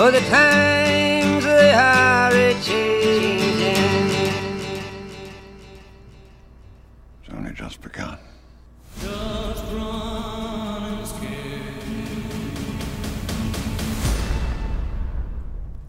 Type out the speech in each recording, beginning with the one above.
Oh, the times they are a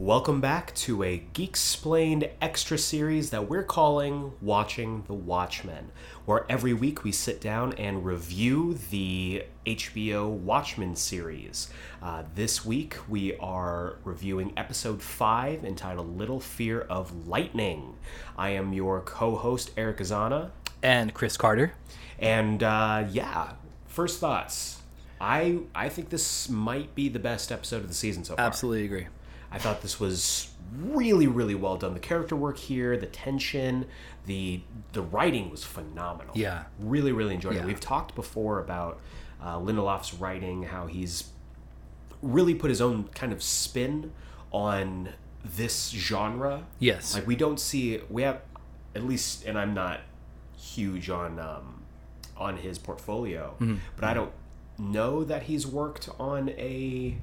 Welcome back to a Geek Explained extra series that we're calling Watching the Watchmen, where every week we sit down and review the HBO Watchmen series. Uh, this week we are reviewing episode 5 entitled Little Fear of Lightning. I am your co host, Eric Azana, and Chris Carter. and uh, yeah, first thoughts. I, I think this might be the best episode of the season so far. Absolutely agree. I thought this was really, really well done. The character work here, the tension, the the writing was phenomenal. Yeah. really, really enjoyed Yeah. it. We've talked before about uh, Lindelof's writing, how he's really put his own kind of spin on this genre. Yes. like we don't see we have at least, and I'm not huge on um, on his portfolio, Mm-hmm. but I don't know that he's worked on a.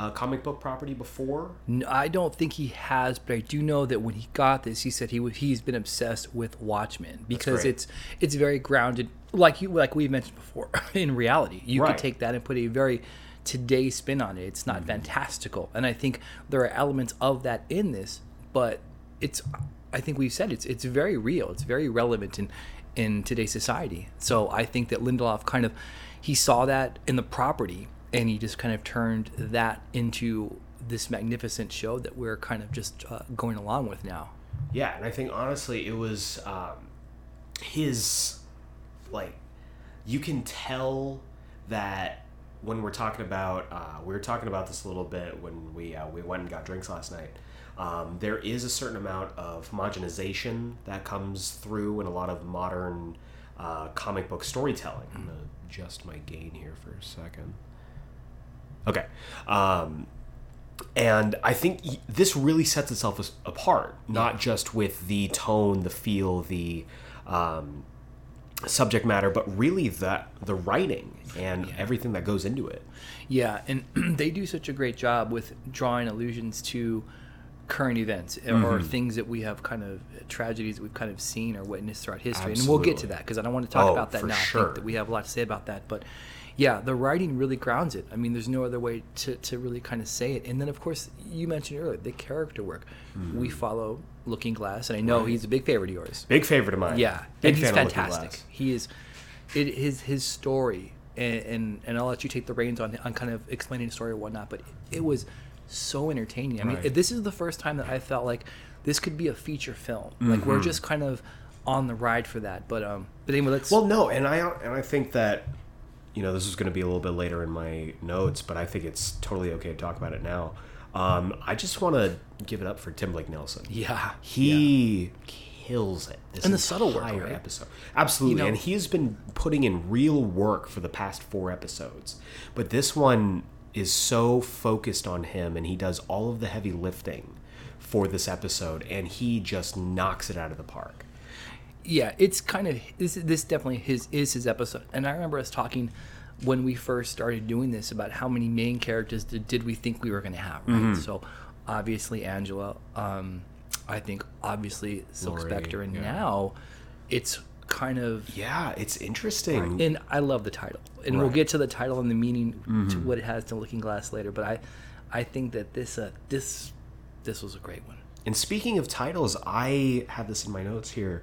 Uh, comic book property before I don't think he has, but I do know that when he got this, he said he was, he's been obsessed with Watchmen because it's it's very grounded, like you like we mentioned before, in reality. You Right. could take that and put a very today spin on it. It's Mm-hmm. not fantastical, and I think there are elements of that in this, but it's I think we've said it's it's very real. It's very relevant in in today's society. So I think that Lindelof kind of he saw that in the property and he just kind of turned that into this magnificent show that we're kind of just uh, going along with now. Yeah, and I think honestly, it was um, his like you can tell that when we're talking about uh, we were talking about this a little bit when we uh, we went and got drinks last night. Um, there is a certain amount of homogenization that comes through in a lot of modern uh, comic book storytelling. I'm gonna adjust my gain here for a second. Okay. Um, and I think this really sets itself apart, not just with the tone, the feel, the um, subject matter, but really the the writing and everything that goes into it. Yeah, and they do such a great job with drawing allusions to current events or Mm-hmm. things that we have kind of tragedies that we've kind of seen or witnessed throughout history. And we'll get to that because I don't want to talk Oh, about that now. I think that we have a lot to say about that, but yeah, the writing really grounds it. I mean, there's no other way to, to really kind of say it. And then, of course, you mentioned earlier the character work. Mm-hmm. We follow Looking Glass, and I know he's a big favorite of yours. Big favorite of mine. Yeah, Big and he's fantastic. He is. It his his story, and, and and I'll let you take the reins on on kind of explaining the story or whatnot. But it, was so entertaining. I mean, Right. this is the first time that I felt like this could be a feature film. Like we're just kind of on the ride for that. But um, but anyway, let's. Well, no, and I and I think that you know this is going to be a little bit later in my notes, but I think it's totally okay to talk about it now. Um, I just want to give it up for Tim Blake Nelson. yeah, He kills it. This And the subtle work, right? episode, absolutely. You know- and he's been putting in real work for the past four episodes, but this one is so focused on him, and he does all of the heavy lifting for this episode, and he just knocks it out of the park. Yeah, it's kind of this. This definitely his is his episode, and I remember us talking when we first started doing this about how many main characters did, did we think we were going to have, right? Mm-hmm. So obviously Angela, um, I think obviously Silk Laurie, Spectre, and yeah. now it's kind of Yeah, it's interesting. and I love the title, and we'll get to the title and the meaning to what it has to Looking Glass later. But I, I think that this uh, this this was a great one. And speaking of titles, I have this in my notes here.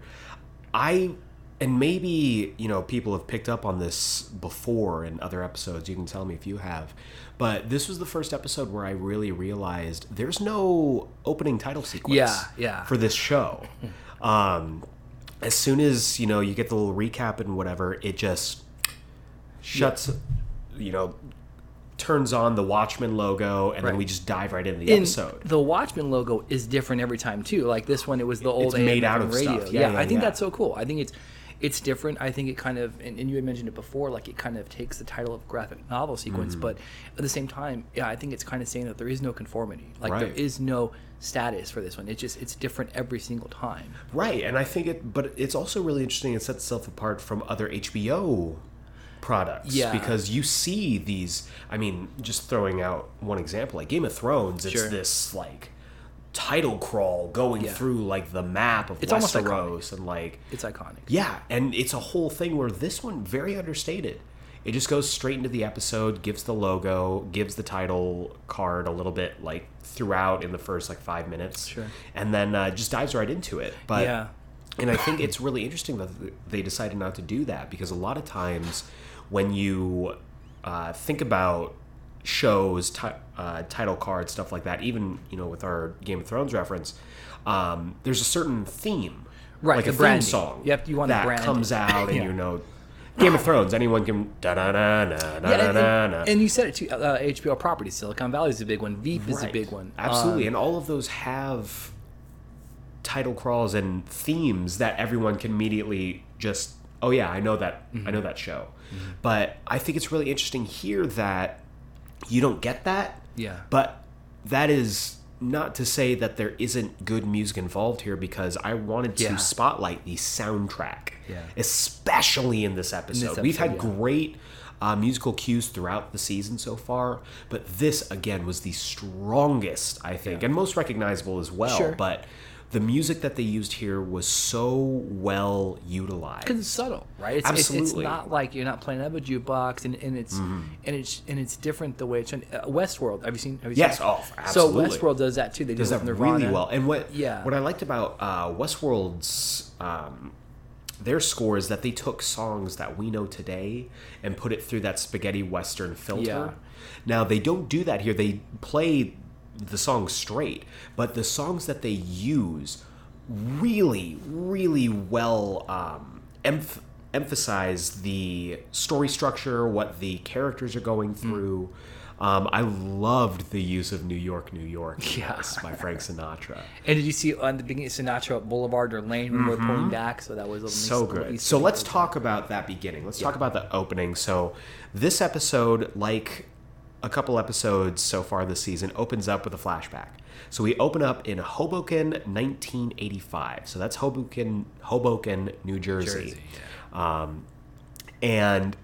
I and maybe you know people have picked up on this before in other episodes. You can tell me if you have, but this was the first episode where I really realized there's no opening title sequence. Yeah, yeah. For this show, um, as soon as you know you get the little recap and whatever, it just shuts. You know. Turns on the Watchmen logo, and then we just dive right into the And episode. the Watchmen logo is different every time too. Like this one, it was the old It's made out of radio. stuff. Yeah, yeah, I think yeah. that's so cool. I think it's it's different. I think it kind of and, and you had mentioned it before, like it kind of takes the title of graphic novel sequence, Mm-hmm. but at the same time, yeah, I think it's kind of saying that there is no conformity. Like there Right. is no status for this one. It's just it's different every single time. Right, and I think it, but it's also really interesting. It sets itself apart from other HBO products Yeah. because you see these i mean just throwing out one example like game of thrones it's Sure. this like title crawl going Yeah. through like the map of It's westeros and like It's iconic. yeah and it's a whole thing where this one very understated it just goes straight into the episode gives the logo gives the title card a little bit like throughout in the first like five minutes Sure. and then uh, just dives right into it but Yeah. and I think it's really interesting that they decided not to do that because a lot of times when you uh, think about shows, ti- uh, title cards, stuff like that, even you know with our Game of Thrones reference, um, there's a certain theme, Right, Like a branding. song. Yep, you want that brand. comes out, and Yeah. you know, Game of Thrones. Anyone can da da da da da Yeah, da and, da. and, you said it too. Uh, HBO properties, Silicon Valley is a big one. Veep is a big one. Absolutely, Um, and all of those have title crawls and themes that everyone can immediately just, oh yeah, I know that, Mm-hmm. I know that show. But I think it's really interesting here that you don't get that. Yeah. But that is not to say that there isn't good music involved here because I wanted to Yeah. spotlight the soundtrack, Yeah. especially in this episode. We've had yeah. great uh, musical cues throughout the season so far, but this again was the strongest, I think, and most recognizable as well. Sure. But the music that they used here was so well utilized. because it's subtle, right? It's, it's, it's not like you're not playing out of a jukebox, and, and it's Mm-hmm. and it's and it's different the way it's uh, Westworld. Have you seen? Have you Yes, seen? oh, absolutely. So Westworld does that too. They does do that it really well. And what Yeah. what I liked about uh, Westworld's um, their score is that they took songs that we know today and put it through that spaghetti western filter. Yeah. Now they don't do that here. They play the songs straight, but the songs that they use really, really well um, emph- emphasize the story structure, what the characters are going Mm. through. Um, I loved the use of New York, New York Yeah. this by Frank Sinatra. And did you see on the beginning Sinatra Boulevard or Lane when we're pulling back? So that was nice Mm-hmm. so good. So let's talk about that beginning. Let's talk about the opening. So this episode, like a couple episodes so far this season, opens up with a flashback. So we open up in Hoboken, 1985. So that's Hoboken, Hoboken, New Jersey. Jersey, Um, and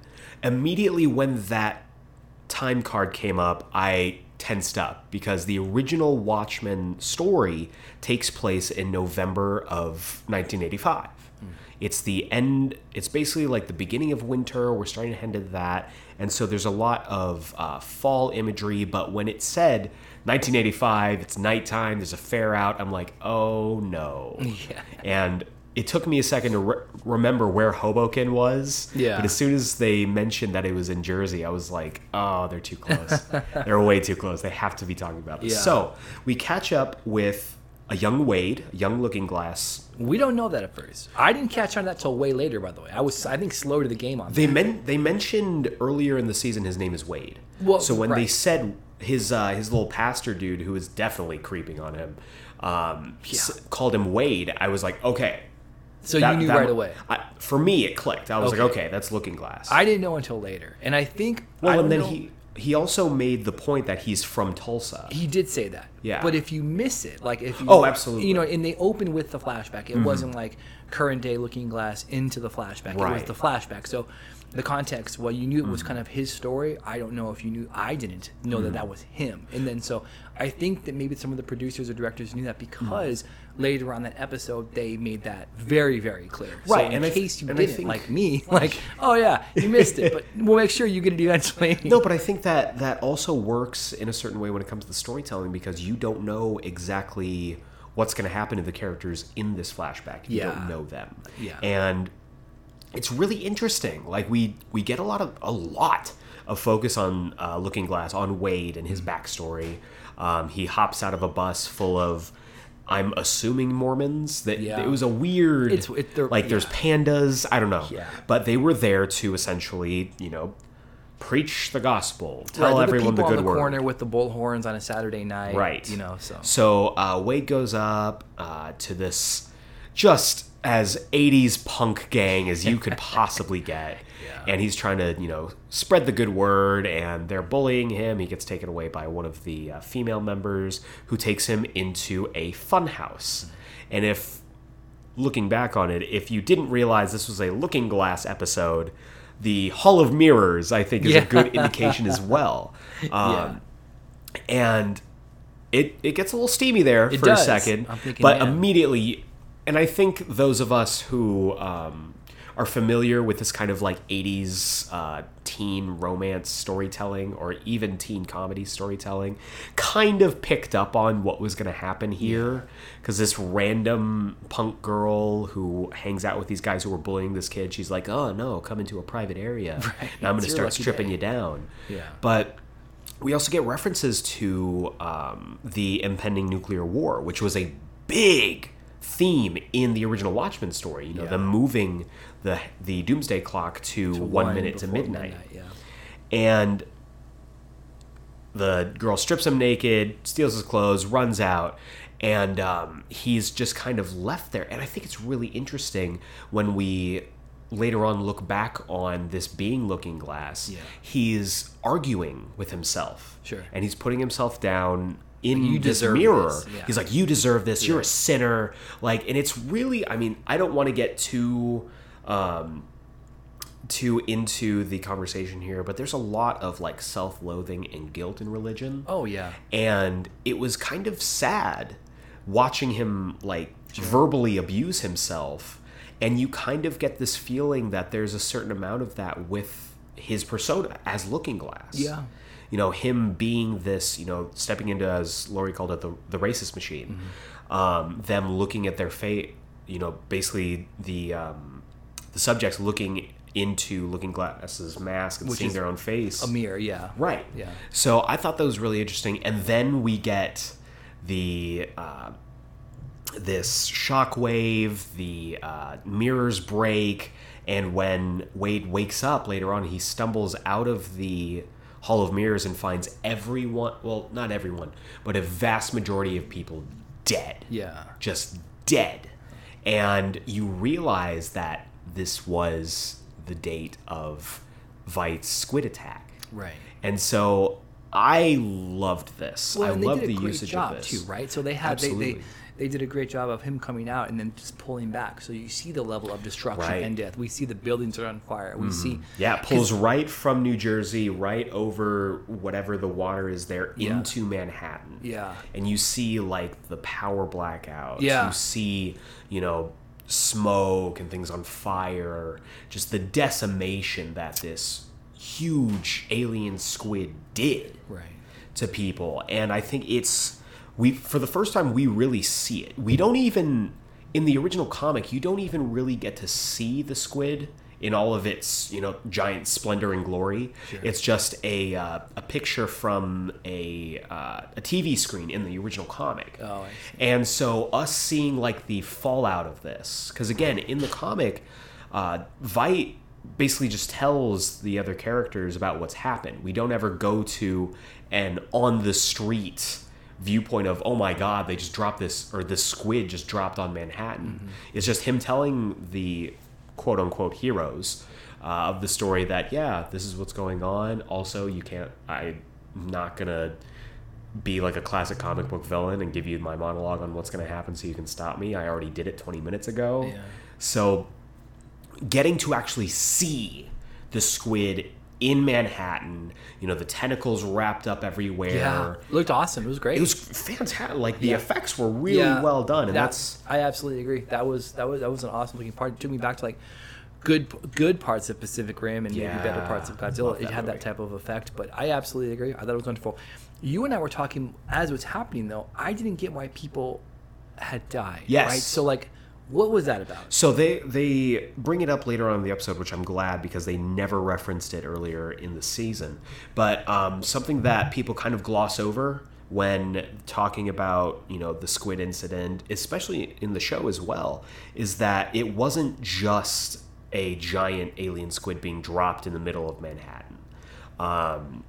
immediately when that time card came up, I tensed up because the original Watchmen story takes place in November of 1985. It's the end, it's basically like the beginning of winter. We're starting to head into that. And so there's a lot of uh, fall imagery. But when it said 1985, it's nighttime, there's a fair out, I'm like, oh no. Yeah. And it took me a second to re- remember where Hoboken was. Yeah. But as soon as they mentioned that it was in Jersey, I was like, oh, they're too close. they're way too close. They have to be talking about this. Yeah. So we catch up with a young Wade, a young looking glass. We don't know that at first. I didn't catch on that till way later. By the way, I was I think slow to the game on. They that. men- they mentioned earlier in the season his name is Wade. Well, so when they said his uh, his little pastor dude who was definitely creeping on him um, s- called him Wade, I was like, okay. So that- you knew that- right away. I, for me, it clicked. I was like, Okay. okay, that's Looking Glass. I didn't know until later, and I think well, I and then know- he he also made the point that he's from Tulsa. He did say that. Yeah. But if you miss it, like if you Oh, absolutely. Mm-hmm. You know, and they open with the flashback. It wasn't like current day looking glass into the flashback. It was the flashback. So the context, well, you knew it was Mm-hmm. kind of his story. I don't know if you knew. I didn't know that that was him. And then so I think that maybe some of the producers or directors knew that because later on that episode they made that very very clear. So Right, in and case you and didn't, think- like me, like oh yeah, you missed it, but we'll make sure you get it eventually. No, but I think that that also works in a certain way when it comes to the storytelling because you don't know exactly what's going to happen to the characters in this flashback. You Yeah. don't know them. Yeah. And it's really interesting. Like we we get a lot of a lot of focus on uh, Looking Glass on Wade and his backstory. Um, he hops out of a bus full of. I'm assuming Mormons. That Yeah. it was a weird. It's- it- like there's pandas. I don't know. Yeah. But they were there to essentially, you know, preach the gospel, tell Right, everyone the, people good on the word. corner with the bullhorns on a Saturday night, Right. You know, so So uh, Wade goes up uh, to this just as 80s punk gang as you could possibly get. And he's trying to, you know, spread the good word, and they're bullying him. He gets taken away by one of the uh, female members who takes him into a funhouse. And if, looking back on it, if you didn't realize this was a Looking Glass episode, the Hall of Mirrors, I think, is Yeah. a good indication as well. Um, And it it gets a little steamy there It for does. a second, I'm thinking, but yeah. immediately, and I think those of us who um, are familiar with this kind of like '80s uh, teen romance storytelling or even teen comedy storytelling, kind of picked up on what was going to happen here because this random punk girl who hangs out with these guys who are bullying this kid, she's like, "Oh no, come into a private area. Now I'm going to start stripping day." you down." Yeah. But we also get references to um, the impending nuclear war, which was a big theme in the original Watchmen story. You know, Yeah. them moving the the doomsday clock to, one, minute to before midnight. Yeah. And the girl strips him naked, steals his clothes, runs out, and um, he's just kind of left there. And I think it's really interesting when we later on look back on this being looking glass. Yeah. He's arguing with himself. Sure. And he's putting himself down in You this mirror. this, yeah. He's like, You deserve this. You're a sinner. Like, and it's really, I mean, I don't want to get too. Um, too into the conversation here, but there's a lot of like self-loathing and guilt in religion Oh yeah. and it was kind of sad watching him like verbally abuse himself and you kind of get this feeling that there's a certain amount of that with his persona as looking glass Yeah. You know him being this you know stepping into as Laurie called it the, the racist machine um, them looking at their fate you know basically the um, the subjects looking into looking glass's mask and Which seeing their own face A mirror. Yeah. Right. Yeah. So I thought that was really interesting, and then we get the uh, this shockwave, the uh, mirrors break, and when Wade wakes up later on, he stumbles out of the Hall of Mirrors and finds everyone. Well, not everyone, but a vast majority of people dead Yeah. just dead. And you realize that this was the date of Veidt's squid attack. Right. And so I loved this. I and they love did a the usage job of this. too, right? So they had they, they Absolutely. They did a great job of him coming out and then just pulling back. So you see the level of destruction Right. Mm-hmm. and death. We see the buildings are on fire. We see Yeah, it pulls right from New Jersey, right over whatever the water is there, Yeah. into Manhattan. Yeah. And you see like the power blackouts. Yeah. You see, you know, smoke and things on fire. Just the decimation that this huge alien squid did right. to people and i think it's we for the first time we really see it. We don't even in the original comic you don't even really get to see the squid in all of its you know giant splendor and glory. It's just a uh, a picture from a uh, a TV screen in the original comic. Oh, and so us seeing like the fallout of this because again in the comic uh, Veidt basically just tells the other characters about what's happened. We don't ever go to an on the street viewpoint of oh my god they just dropped this or this squid just dropped on manhattan it's just him telling the quote unquote heroes uh, of the story that yeah this is what's going on also you can't i'm not gonna be like a classic comic book villain and give you my monologue on what's going to happen so you can stop me. I already did it 20 minutes ago. Yeah. So getting to actually see the squid in Manhattan, you know, the tentacles wrapped up everywhere. Yeah. It looked awesome. It was great. It was fantastic. Like the Yeah. effects were really Yeah. well done, and that's, that's, I absolutely agree. That was that was that was an awesome looking part. It took me back to like good good parts of Pacific Rim and maybe better parts of Godzilla. It had that type of effect, but I absolutely agree. I thought it was wonderful. You and I were talking as it was happening though. I didn't get why people had died. Yes. Right. So like, what was that about? So they they bring it up later on in the episode, which I'm glad because they never referenced it earlier in the season. But um, something that people kind of gloss over when talking about you know the squid incident, especially in the show as well, is that it wasn't just a giant alien squid being dropped in the middle of Manhattan. Um,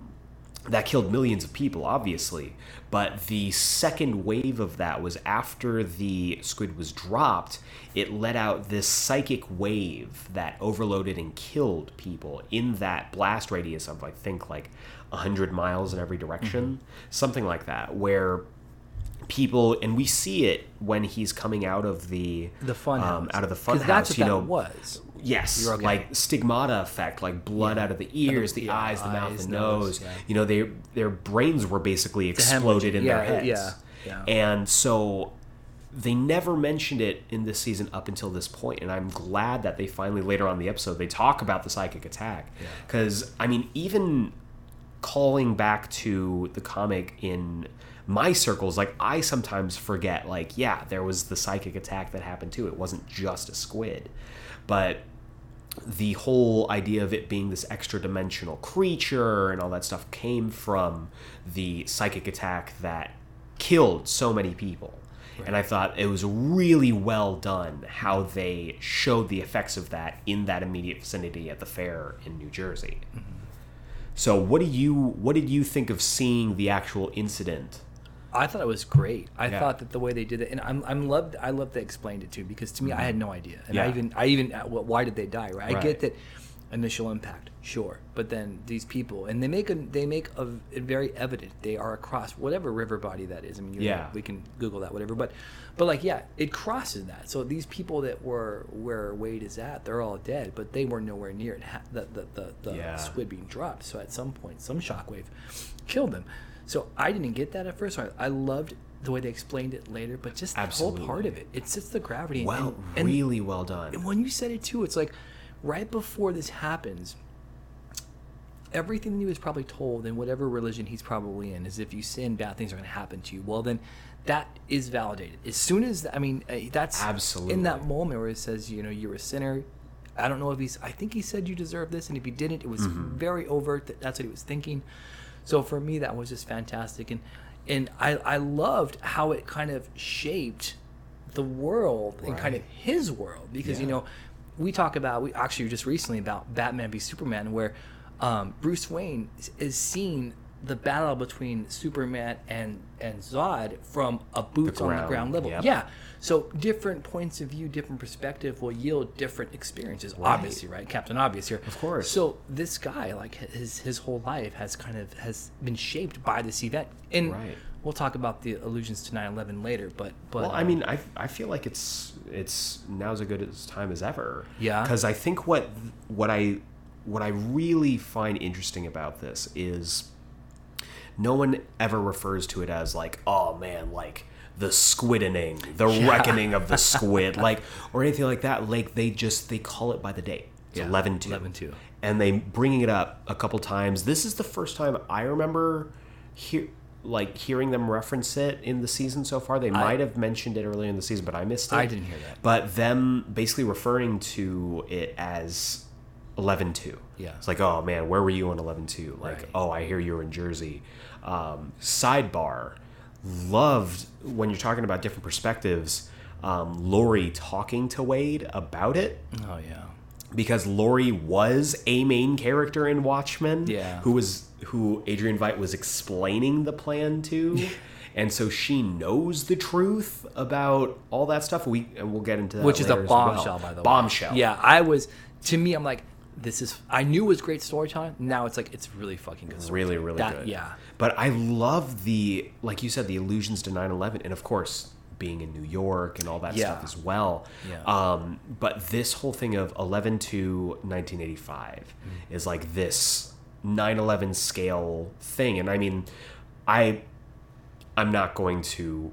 that killed millions of people, obviously. But the second wave of that was after the squid was dropped, it let out this psychic wave that overloaded and killed people in that blast radius of, I think, like 100 miles in every direction. Something like that, where people, and we see it when he's coming out of the The fun um, out of the fun Because that's what you that know, was. Yes, okay. like stigmata effect, like blood out of the ears, the yeah, eyes, the mouth, eyes, the nose, nose. yeah. You know, they their brains were basically exploded in yeah, their heads. yeah, yeah. And so they never mentioned it in this season up until this point, and I'm glad that they finally later on in the episode they talk about the psychic attack. Because I mean, even calling back to the comic in my circles, like I sometimes forget, like, yeah, there was the psychic attack that happened too. It wasn't just a squid. But the whole idea of it being this extra dimensional creature and all that stuff came from the psychic attack that killed so many people. And I thought it was really well done how they showed the effects of that in that immediate vicinity at the fair in New Jersey. Mm-hmm. So what do you what did you think of seeing the actual incident? I thought it was great. I Yeah. thought that the way they did it, and I'm, I'm loved. I love they explained it too, because to me, I had no idea, and I Mm-hmm. Even, I even, uh, wh- why did they die? Right? I get that initial impact, sure, but then these people, and they make a, they make a, it very evident they are across whatever river body that is. I mean, Yeah. we can Google that, whatever, but, but like, yeah, it crosses that. So these people that were where Wade is at, they're all dead, but they were nowhere near it. The the the, the Yeah. squid being dropped. So at some point, some shockwave killed them. So I didn't get that at first. I, I loved the way they explained it later, but just the whole part of it, it's just the gravity. and- Well, and, really well done. and when you said it too, it's like right before this happens, everything he was probably told in whatever religion he's probably in is if you sin, bad things are going to happen to you. Well, then that is validated. As soon as, I mean, uh, that's in that moment where it says, you know, you're a sinner. I don't know if he's, I think he said you deserve this. And if he didn't, it was Mm-hmm. very overt that that's what he was thinking. So for me, that was just fantastic. And, and I, I loved how it kind of shaped the world and kind of his world. Because you know we talk about we actually just recently about Batman v Superman where um, Bruce Wayne is, is seeing the battle between Superman and and Zod from a boots on the ground, level. yep. Yeah. So different points of view, different perspective will yield different experiences. Obviously, right? Captain Obvious here. Of course. So this guy, like his his whole life, has kind of has been shaped by this event. And Right. we'll talk about the allusions to 9/11 later. But but Well, I um, mean, I, I feel like it's it's now's as good as time as ever. Yeah. Because I think what what I what I really find interesting about this is no one ever refers to it as like, oh man, like the squidening, the reckoning of the squid, like or anything like that. Like they just they call it by the date. It's Yeah, 11 2. 11/2. And they bringing it up a couple times. This is the first time I remember hear like hearing them reference it in the season so far. They might have mentioned it earlier in the season, but I missed it. I didn't hear that. But them basically referring to it as 11 2. Yeah. It's like, oh man, where were you on 11 2? Like, Right. oh, I hear you were in Jersey. Um, sidebar, loved when you're talking about different perspectives, um, Laurie talking to Wade about it oh yeah. because Laurie was a main character in Watchmen. Yeah. Who was who Adrian Veidt was explaining the plan to. And so she knows the truth about all that stuff. We and we'll get into that which is a as well. bombshell, by the way. Bombshell. Yeah, I was. To me, I'm like, this is. I knew it was great storytelling. Now it's like it's really fucking good. really really That- good Yeah. but i love the like you said the allusions to 9-11 and of course being in new york and all that Yeah. stuff as well Yeah. um, but this whole thing of 11 to 1985 Mm-hmm. is like this 9-11 scale thing and i mean i i'm not going to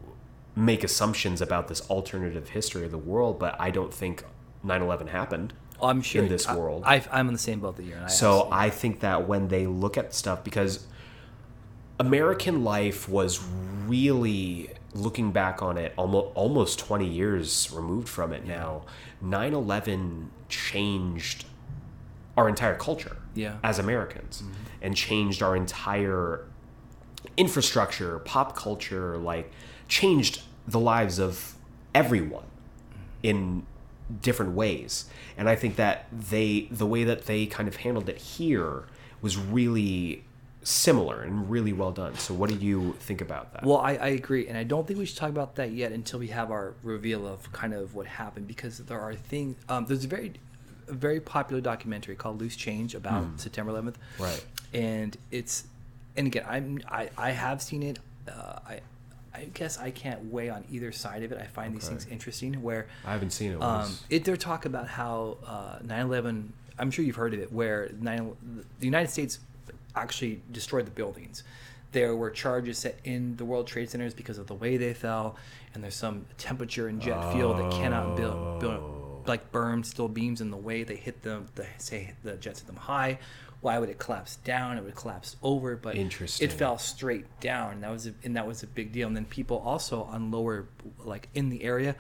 make assumptions about this alternative history of the world but i don't think 9-11 happened I'm sure in this I- world. I, I'm in the same boat that you're in. So I think that when they look at stuff, because American life was really looking back on it almost almost 20 years removed from it now 9-11 changed our entire culture Yeah. as americans mm-hmm. and changed our entire infrastructure pop culture like changed the lives of everyone in different ways and i think that they the way that they kind of handled it here was really similar and really well done so what do you think about that Well, I, I agree, and I don't think we should talk about that yet until we have our reveal of kind of what happened because there are things. Um, there's a very, a very popular documentary called Loose Change about September 11th, Right. And it's, and again, I'm I, I have seen it. Uh, I I guess I can't weigh on either side of it. I find these things interesting. Where I haven't seen it. um, it their talk about how uh, 9/11. I'm sure you've heard of it, where 9, the United States actually destroyed the buildings. There were charges set in the World Trade Centers because of the way they fell, and there's some temperature and jet fuel that cannot build, build like burn steel beams in the way they hit them. The, say the jets hit them high. Why would it collapse down? It would collapse over, but Interesting. it fell straight down. And that was a, and that was a big deal. And then people also on lower, like in the area,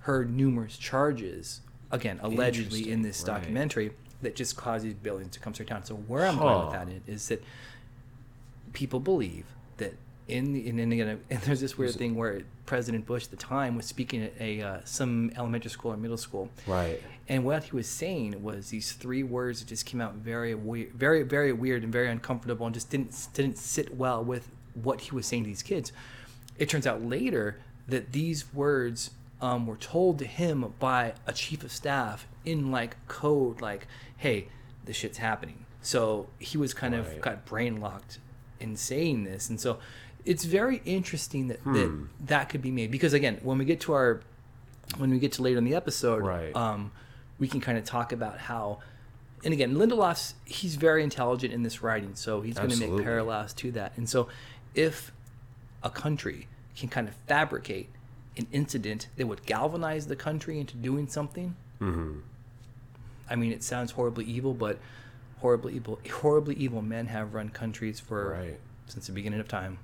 heard numerous charges again allegedly in this right. documentary that just caused these buildings to come straight down. So where I'm going with Huh. that is, is that people believe that in the, and then again, and there's this weird thing where President Bush at the time was speaking at a uh, some elementary school or middle school, Right. And what he was saying was these three words that just came out very weird, very very weird and very uncomfortable, and just didn't didn't sit well with what he was saying to these kids. It turns out later that these words um, were told to him by a chief of staff in like code, like, "Hey, this shit's happening." So he was kind of got brain locked in saying this, and so it's very interesting that that, Hmm. that could be made because again, when we get to our when we get to later in the episode, Right. um, we can kind of talk about how, and again, Lindelof's he's very intelligent in this writing, so he's going to make parallels to that. And so, if a country can kind of fabricate an incident that would galvanize the country into doing something, Mm-hmm. I mean, it sounds horribly evil, but horribly evil, horribly evil men have run countries for Right. since the beginning of time.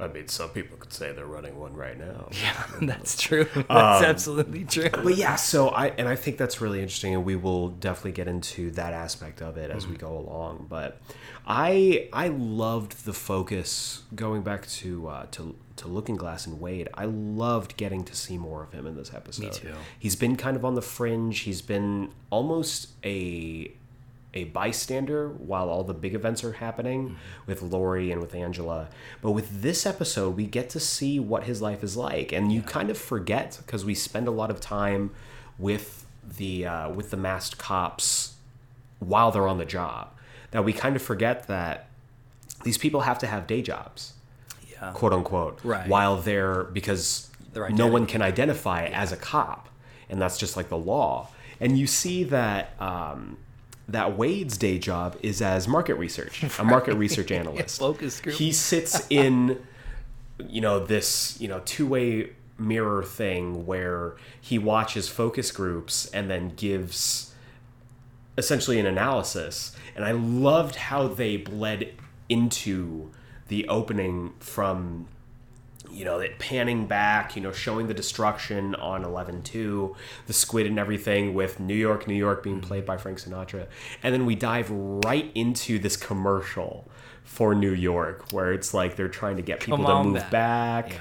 I mean, some people could say they're running one right now. Yeah, that's true. That's Um, absolutely true. But yeah, so I and I think that's really interesting, and we will definitely get into that aspect of it as we go along. But I I loved the focus going back to uh, to to Looking Glass and Wade. I loved getting to see more of him in this episode. too. He's been kind of on the fringe. He's been almost a a bystander while all the big events are happening with Laurie and with Angela. But with this episode, we get to see what his life is like, and you kind of forget because we spend a lot of time with the uh, with the masked cops while they're on the job. That we kind of forget that these people have to have day jobs, Yeah. quote unquote, Right. while they're because Their no one can identify as a cop, and that's just like the law. And you see that um, that Wade's day job is as market research, a market research analyst. focus group. He sits in, you know, this you know two way mirror thing where he watches focus groups and then gives essentially an analysis. And I loved how they bled into the opening from you know, it panning back, you know, showing the destruction on 11-2, the squid and everything with New York, New York being played by Frank Sinatra. And then we dive right into this commercial for New York where it's like they're trying to get people Come to move back. back.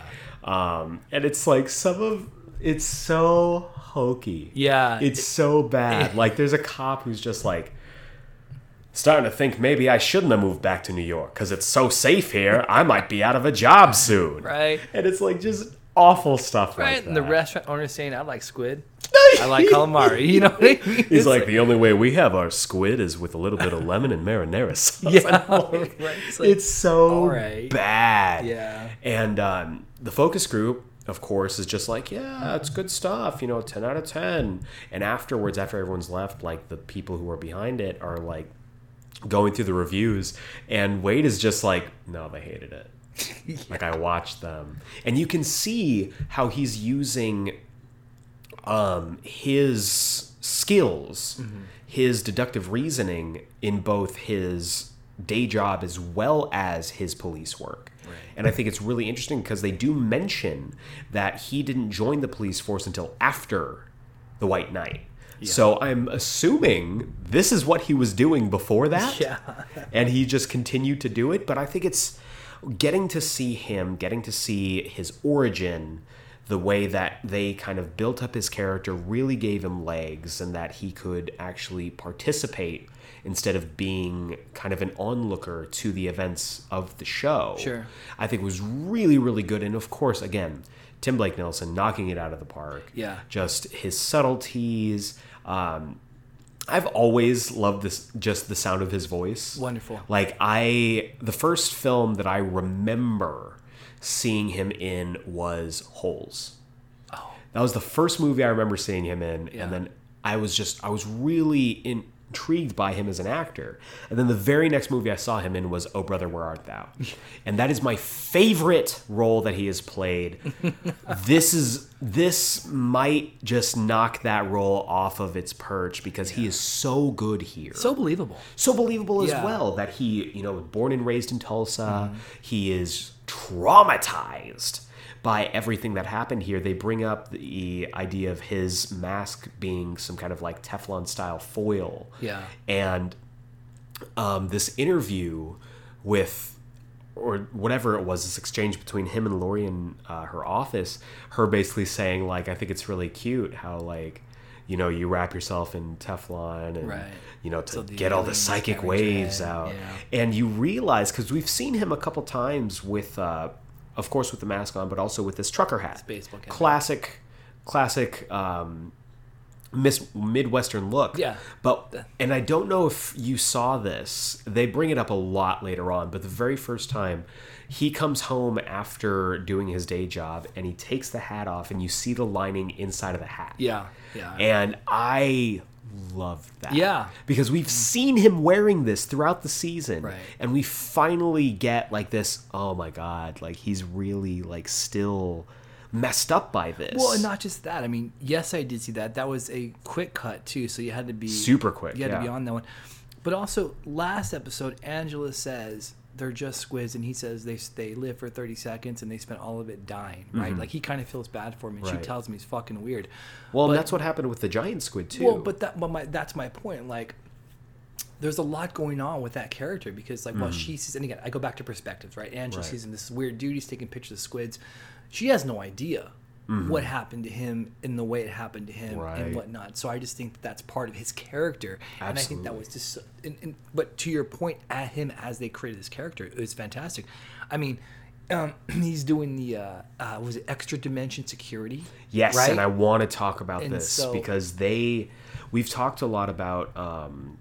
Um, and it's like some of it's so hokey. Yeah. It's so bad. like there's a cop who's just like starting to think maybe I shouldn't have moved back to New York because it's so safe here. I might be out of a job soon. Right. And it's like just awful stuff Right, like and the restaurant owner saying, "I like squid, I like calamari." You know what I mean? He's It's like, the only way we have our squid is with a little bit of lemon and marinara sauce. yeah, right. It's, like, it's so right. bad. Yeah. And um, the focus group, of course, is just like, yeah, it's good stuff. You know, ten out of ten. And afterwards, after everyone's left, like the people who are behind it are like going through the reviews, and Wade is just like, no, they hated it. Like I watched them, and you can see how he's using um, his skills, his deductive reasoning in both his day job as well as his police work. And I think it's really interesting because they do mention that he didn't join the police force until after the White Night. So I'm assuming this is what he was doing before that. Yeah. and he just continued to do it. But I think it's getting to see him, getting to see his origin, the way that they kind of built up his character really gave him legs and that he could actually participate instead of being kind of an onlooker to the events of the show. Sure. I think was really, really good. And of course, again, Tim Blake Nelson knocking it out of the park. Yeah. Just his subtleties. Um, I've always loved this just the sound of his voice. Wonderful. Like I the first film that I remember seeing him in was Holes. Oh. That was the first movie I remember seeing him in Yeah. and then I was just I was really intrigued by him as an actor. And then the very next movie I saw him in was Oh Brother Where Art Thou. and that is my favorite role that he has played. this is this might just knock that role off of its perch because he is so good here So believable. so believable as Yeah. well that he, you know, born and raised in Tulsa, Mm-hmm. he is traumatized by everything that happened here. They bring up the idea of his mask being some kind of like Teflon style foil. Yeah. And um, this interview with or whatever it was, this exchange between him and Laurie in uh, her office, her basically saying like, I think it's really cute how like, you know, you wrap yourself in Teflon and Right. you know to So get all the psychic waves out, yeah. and you realize because we've seen him a couple times with, uh, of course, with the mask on, but also with this trucker hat, baseball cap. classic, classic. Um, Miss Midwestern look. Yeah. But and I don't know if you saw this. They bring it up a lot later on, but the very first time he comes home after doing his day job and he takes the hat off and you see the lining inside of the hat. Yeah. Yeah. And I loved that. Yeah. Because we've seen him wearing this throughout the season. Right. And we finally get like this, oh my god, like he's really like still messed up by this. Well, and not just that. I mean, yes, I did see that. That was a quick cut too, so you had to be Super quick, You had to be on that one. But also, last episode, Angela says they're just squids, and he says they they live for thirty seconds and they spent all of it dying. Right? Like he kind of feels bad for him, and Mm-hmm. Right. she tells him he's fucking weird. well, but- that's what happened with the giant squid too. Well, but that, but my that's my point. Like, there's a lot going on with that character because, like, while she sees, and again, I go back to perspectives, right? Angela Mm-hmm. Right. sees him this weird dude. He's taking pictures of squids. She has no idea what happened to him in the way it happened to him Mm-hmm. Right. and whatnot. So I just think that that's part of his character, and I think that was just. And, and, but to your point, at him as they created this character, it was fantastic. I mean. Um, he's doing the uh, uh, was it extra dimension security? Yes, right? and I want to talk about And this so- because they, we've talked a lot about um,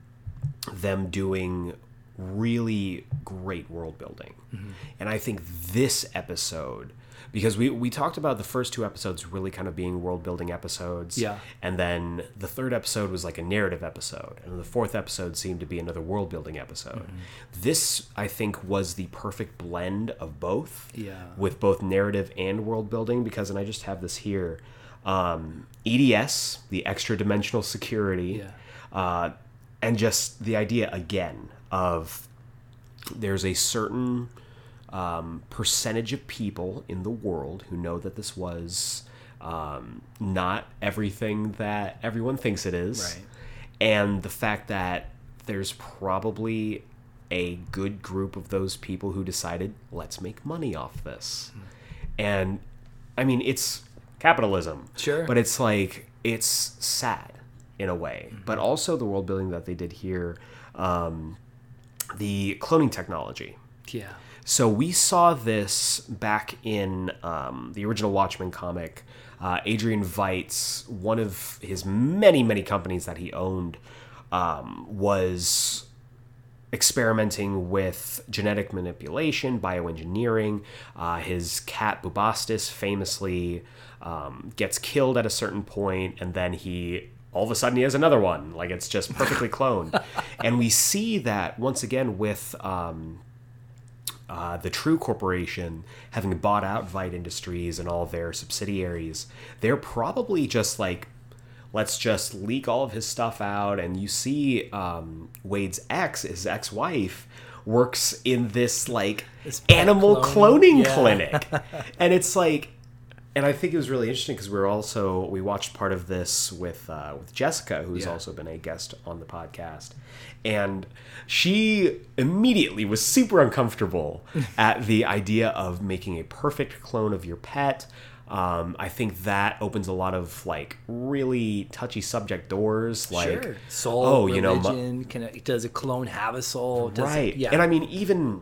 them doing really great world building, Mm-hmm. and I think this episode, because we we talked about the first two episodes really kind of being world building episodes, Yeah. and then the third episode was like a narrative episode, and the fourth episode seemed to be another world building episode. Mm-hmm. This, I think, was the perfect blend of both Yeah. with both narrative and world building because and I just have this here um, EDS the extra dimensional security Yeah. uh, and just the idea again of there's a certain um, percentage of people in the world who know that this was um, not everything that everyone thinks it is. Right. and the fact that there's probably a good group of those people who decided let's make money off this. And i mean it's capitalism. Sure. but it's like it's sad in a way. But also the world building that they did here um, the cloning technology. Yeah. So we saw this back in um, the original Watchmen comic. Uh, Adrian Veidt's, one of his many, many companies that he owned, um, was experimenting with genetic manipulation, bioengineering. Uh, his cat Bubastis famously um, gets killed at a certain point, and then he all of a sudden he has another one. Like it's just perfectly cloned. and we see that once again with. Um, uh, the Trieu Corporation having bought out Veidt Industries and all their subsidiaries, they're probably just like, let's just leak all of his stuff out. And you see um, Wade's ex, his ex wife, works in this like This animal cloning. cloning Yeah. clinic. and it's like, and I think it was really interesting because we were also we watched part of this with uh, with Jessica, who's Yeah. also been a guest on the podcast, and she immediately was super uncomfortable at the idea of making a perfect clone of your pet. Um, I think that opens a lot of like really touchy subject doors, like sure. Soul, oh, you know, religion. Can a, does a clone have a soul? Does it- right yeah. and i mean even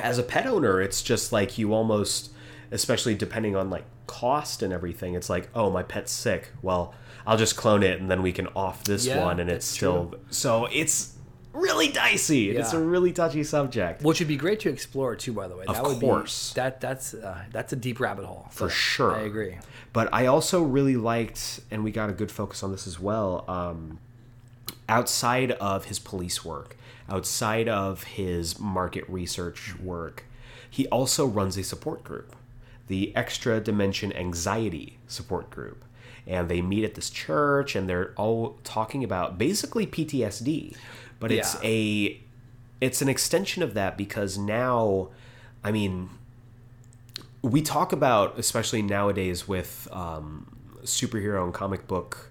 as a pet owner it's just like you almost especially depending on like cost and everything, it's like, oh, my pet's sick. Well, I'll just clone it and then we can off this Yeah, one and it's still so it's really dicey. It's a really touchy subject. Which would be great to explore too, by the way. Of that would course. Be, that that's uh, that's a deep rabbit hole. For sure. I agree. But I also really liked, and we got a good focus on this as well. Um, outside of his police work, outside of his market research work, he also runs a support group, the Extra Dimension Anxiety Support Group. And they meet at this church, and they're all talking about basically PTSD, but it's a it's an extension of that because now, I mean, we talk about, especially nowadays with um, superhero and comic book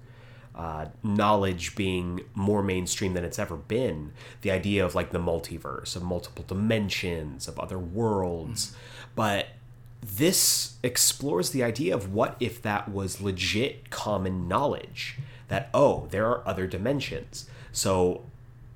uh, knowledge being more mainstream than it's ever been, the idea of like the multiverse, of multiple dimensions, of other worlds. But this explores the idea of what if that was legit common knowledge that, oh, there are other dimensions. So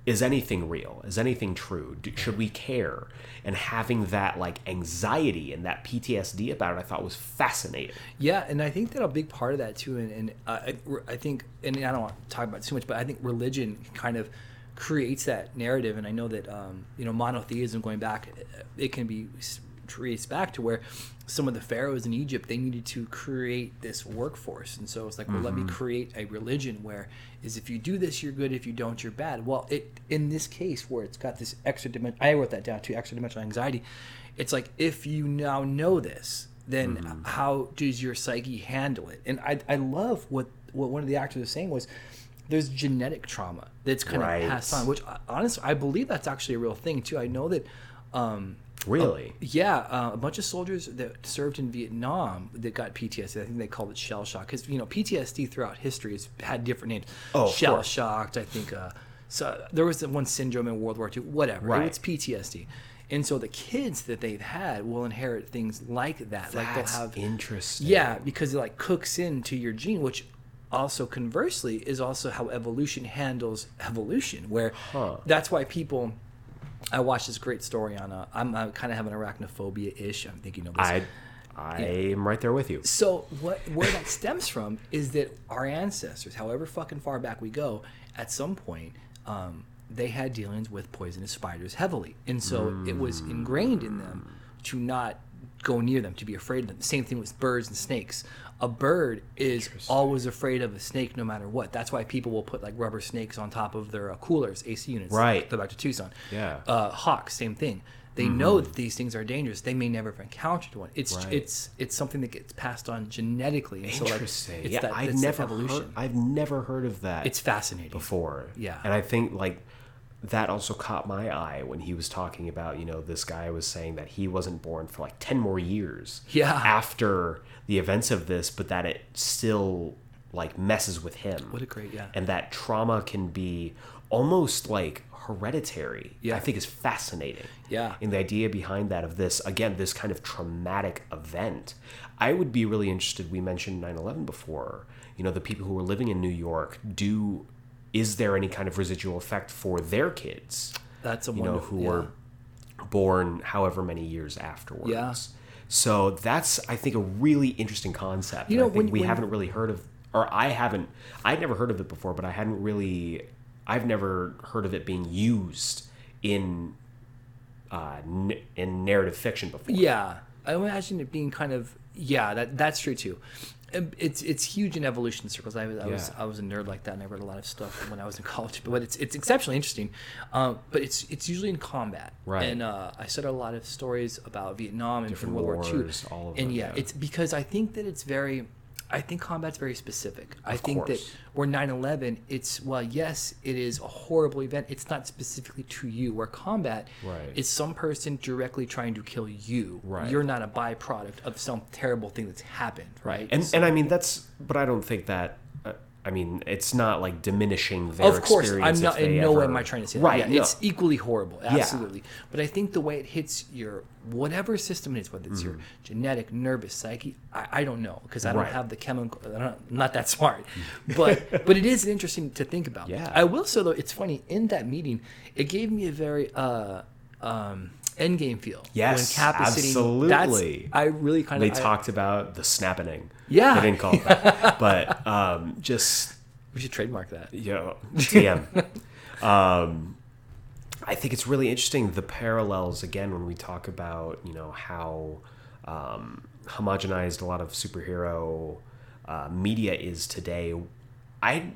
is anything real? Is anything true? Do, should we care? And having that like anxiety and that PTSD about it, I thought was fascinating. Yeah, and I think that a big part of that too, and, and uh, I, I think, and I don't want to talk about too much, but I think religion kind of creates that narrative, and I know that um, you know monotheism going back, it can be traced back to where some of the pharaohs in Egypt they needed to create this workforce, and so it's like, well, let me create a religion where is if you do this you're good, if you don't you're bad. Well, it in this case where it's got this extra dimension, I wrote that down too, extra dimensional anxiety. It's like if you now know this, then how does your psyche handle it? And I, I love what, what one of the actors was saying was there's genetic trauma that's kind Right. of passed on, which uh, honestly, I believe that's actually a real thing too. I know that, um, Really? yeah, uh, a bunch of soldiers that served in Vietnam that got PTSD. I think they called it shell shock because you know PTSD throughout history has had different names. Oh, shell shocked. I think uh, so. There was one syndrome in World War II. Whatever. Right. It's PTSD. And so the kids that they've had will inherit things like that. like they'll have interesting. yeah, because it like cooks into your gene, which also conversely is also how evolution handles evolution. Where Huh. that's why people. I watched this great story on. Uh, I'm, kind of have an arachnophobia ish. I'm thinking of this. I I am right there with you. So what where that stems from is that our ancestors, however fucking far back we go, at some point, um, they had dealings with poisonous spiders heavily, and so it was ingrained in them to not go near them, to be afraid of them. Same thing with birds and snakes. A bird is always afraid of a snake, no matter what. That's why people will put like rubber snakes on top of their uh, coolers, AC units. Right. Go back to Tucson. Yeah. Uh, hawks, same thing. They know that these things are dangerous. They may never have encountered one. It's Right. it's it's something that gets passed on genetically. And so, like, Interesting. it's yeah, that- I've never evolution. heard, I've never heard of that. it's fascinating. before. Yeah. And I think like that also caught my eye when he was talking about, you know, this guy was saying that he wasn't born for like 10 more years Yeah. after the events of this, but that it still like messes with him. What a great- yeah. And that trauma can be almost like hereditary. Yeah. I think is fascinating. Yeah. And the idea behind that of this again this kind of traumatic event. I would be really interested we mentioned 9/11 before. You know, the people who were living in New York do is there any kind of residual effect for their kids? That's a you know who yeah. were born however many years afterwards. Yeah. So that's I think a really interesting concept. You know, I think when- we when- haven't really heard of or I haven't I'd never heard of it before, but I hadn't really I've never heard of it being used in uh, n- in narrative fiction before. Yeah, I imagine it being kind of yeah. That that's true too. It's it's huge in evolution circles. I was I was I was a nerd like that, and I read a lot of stuff when I was in college. But it's it's exceptionally interesting. Um, but it's it's usually in combat, Right. And uh, I studied a lot of stories about Vietnam and Different from World War II. and them, yeah, yeah. it's because I think that it's very. I think combat's very specific. I Of think course. that where 9/11, it's well, yes, it is a horrible event. It's not specifically to you. Where combat Right. is some person directly trying to kill you. Right. You're not a byproduct of some terrible thing that's happened, right? And and I mean that's but I don't think that I mean it's not like diminishing their of course, I'm not in no way am I trying to say that. right. Yeah, no. It's equally horrible, absolutely. But I think the way it hits your whatever system it is, whether it's your genetic, nervous, psyche, I, I don't know because I don't Right. have the chemical. I don't, I'm not that smart, but but it is interesting to think about. Yeah. I will say though, it's funny in that meeting, it gave me a very uh, um, Endgame feel. Yes, when Cap is sitting. absolutely. That's, I really kind of. They of talked about the snapping. Yeah. They didn't call it that. but um, just We should trademark that. know, TM. um, I think it's really interesting the parallels again when we talk about you know how um, homogenized a lot of superhero uh, media is today. I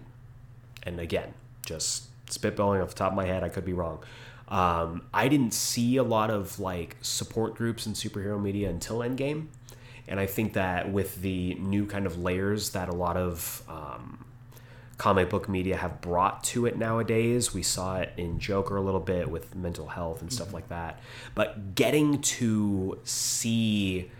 and again just spitballing off the top of my head, I could be wrong. Um, I didn't see a lot of like support groups in superhero media until Endgame, and I think that with the new kind of layers that a lot of um, comic book media have brought to it nowadays. We saw it in Joker a little bit with mental health and stuff like that. But getting to see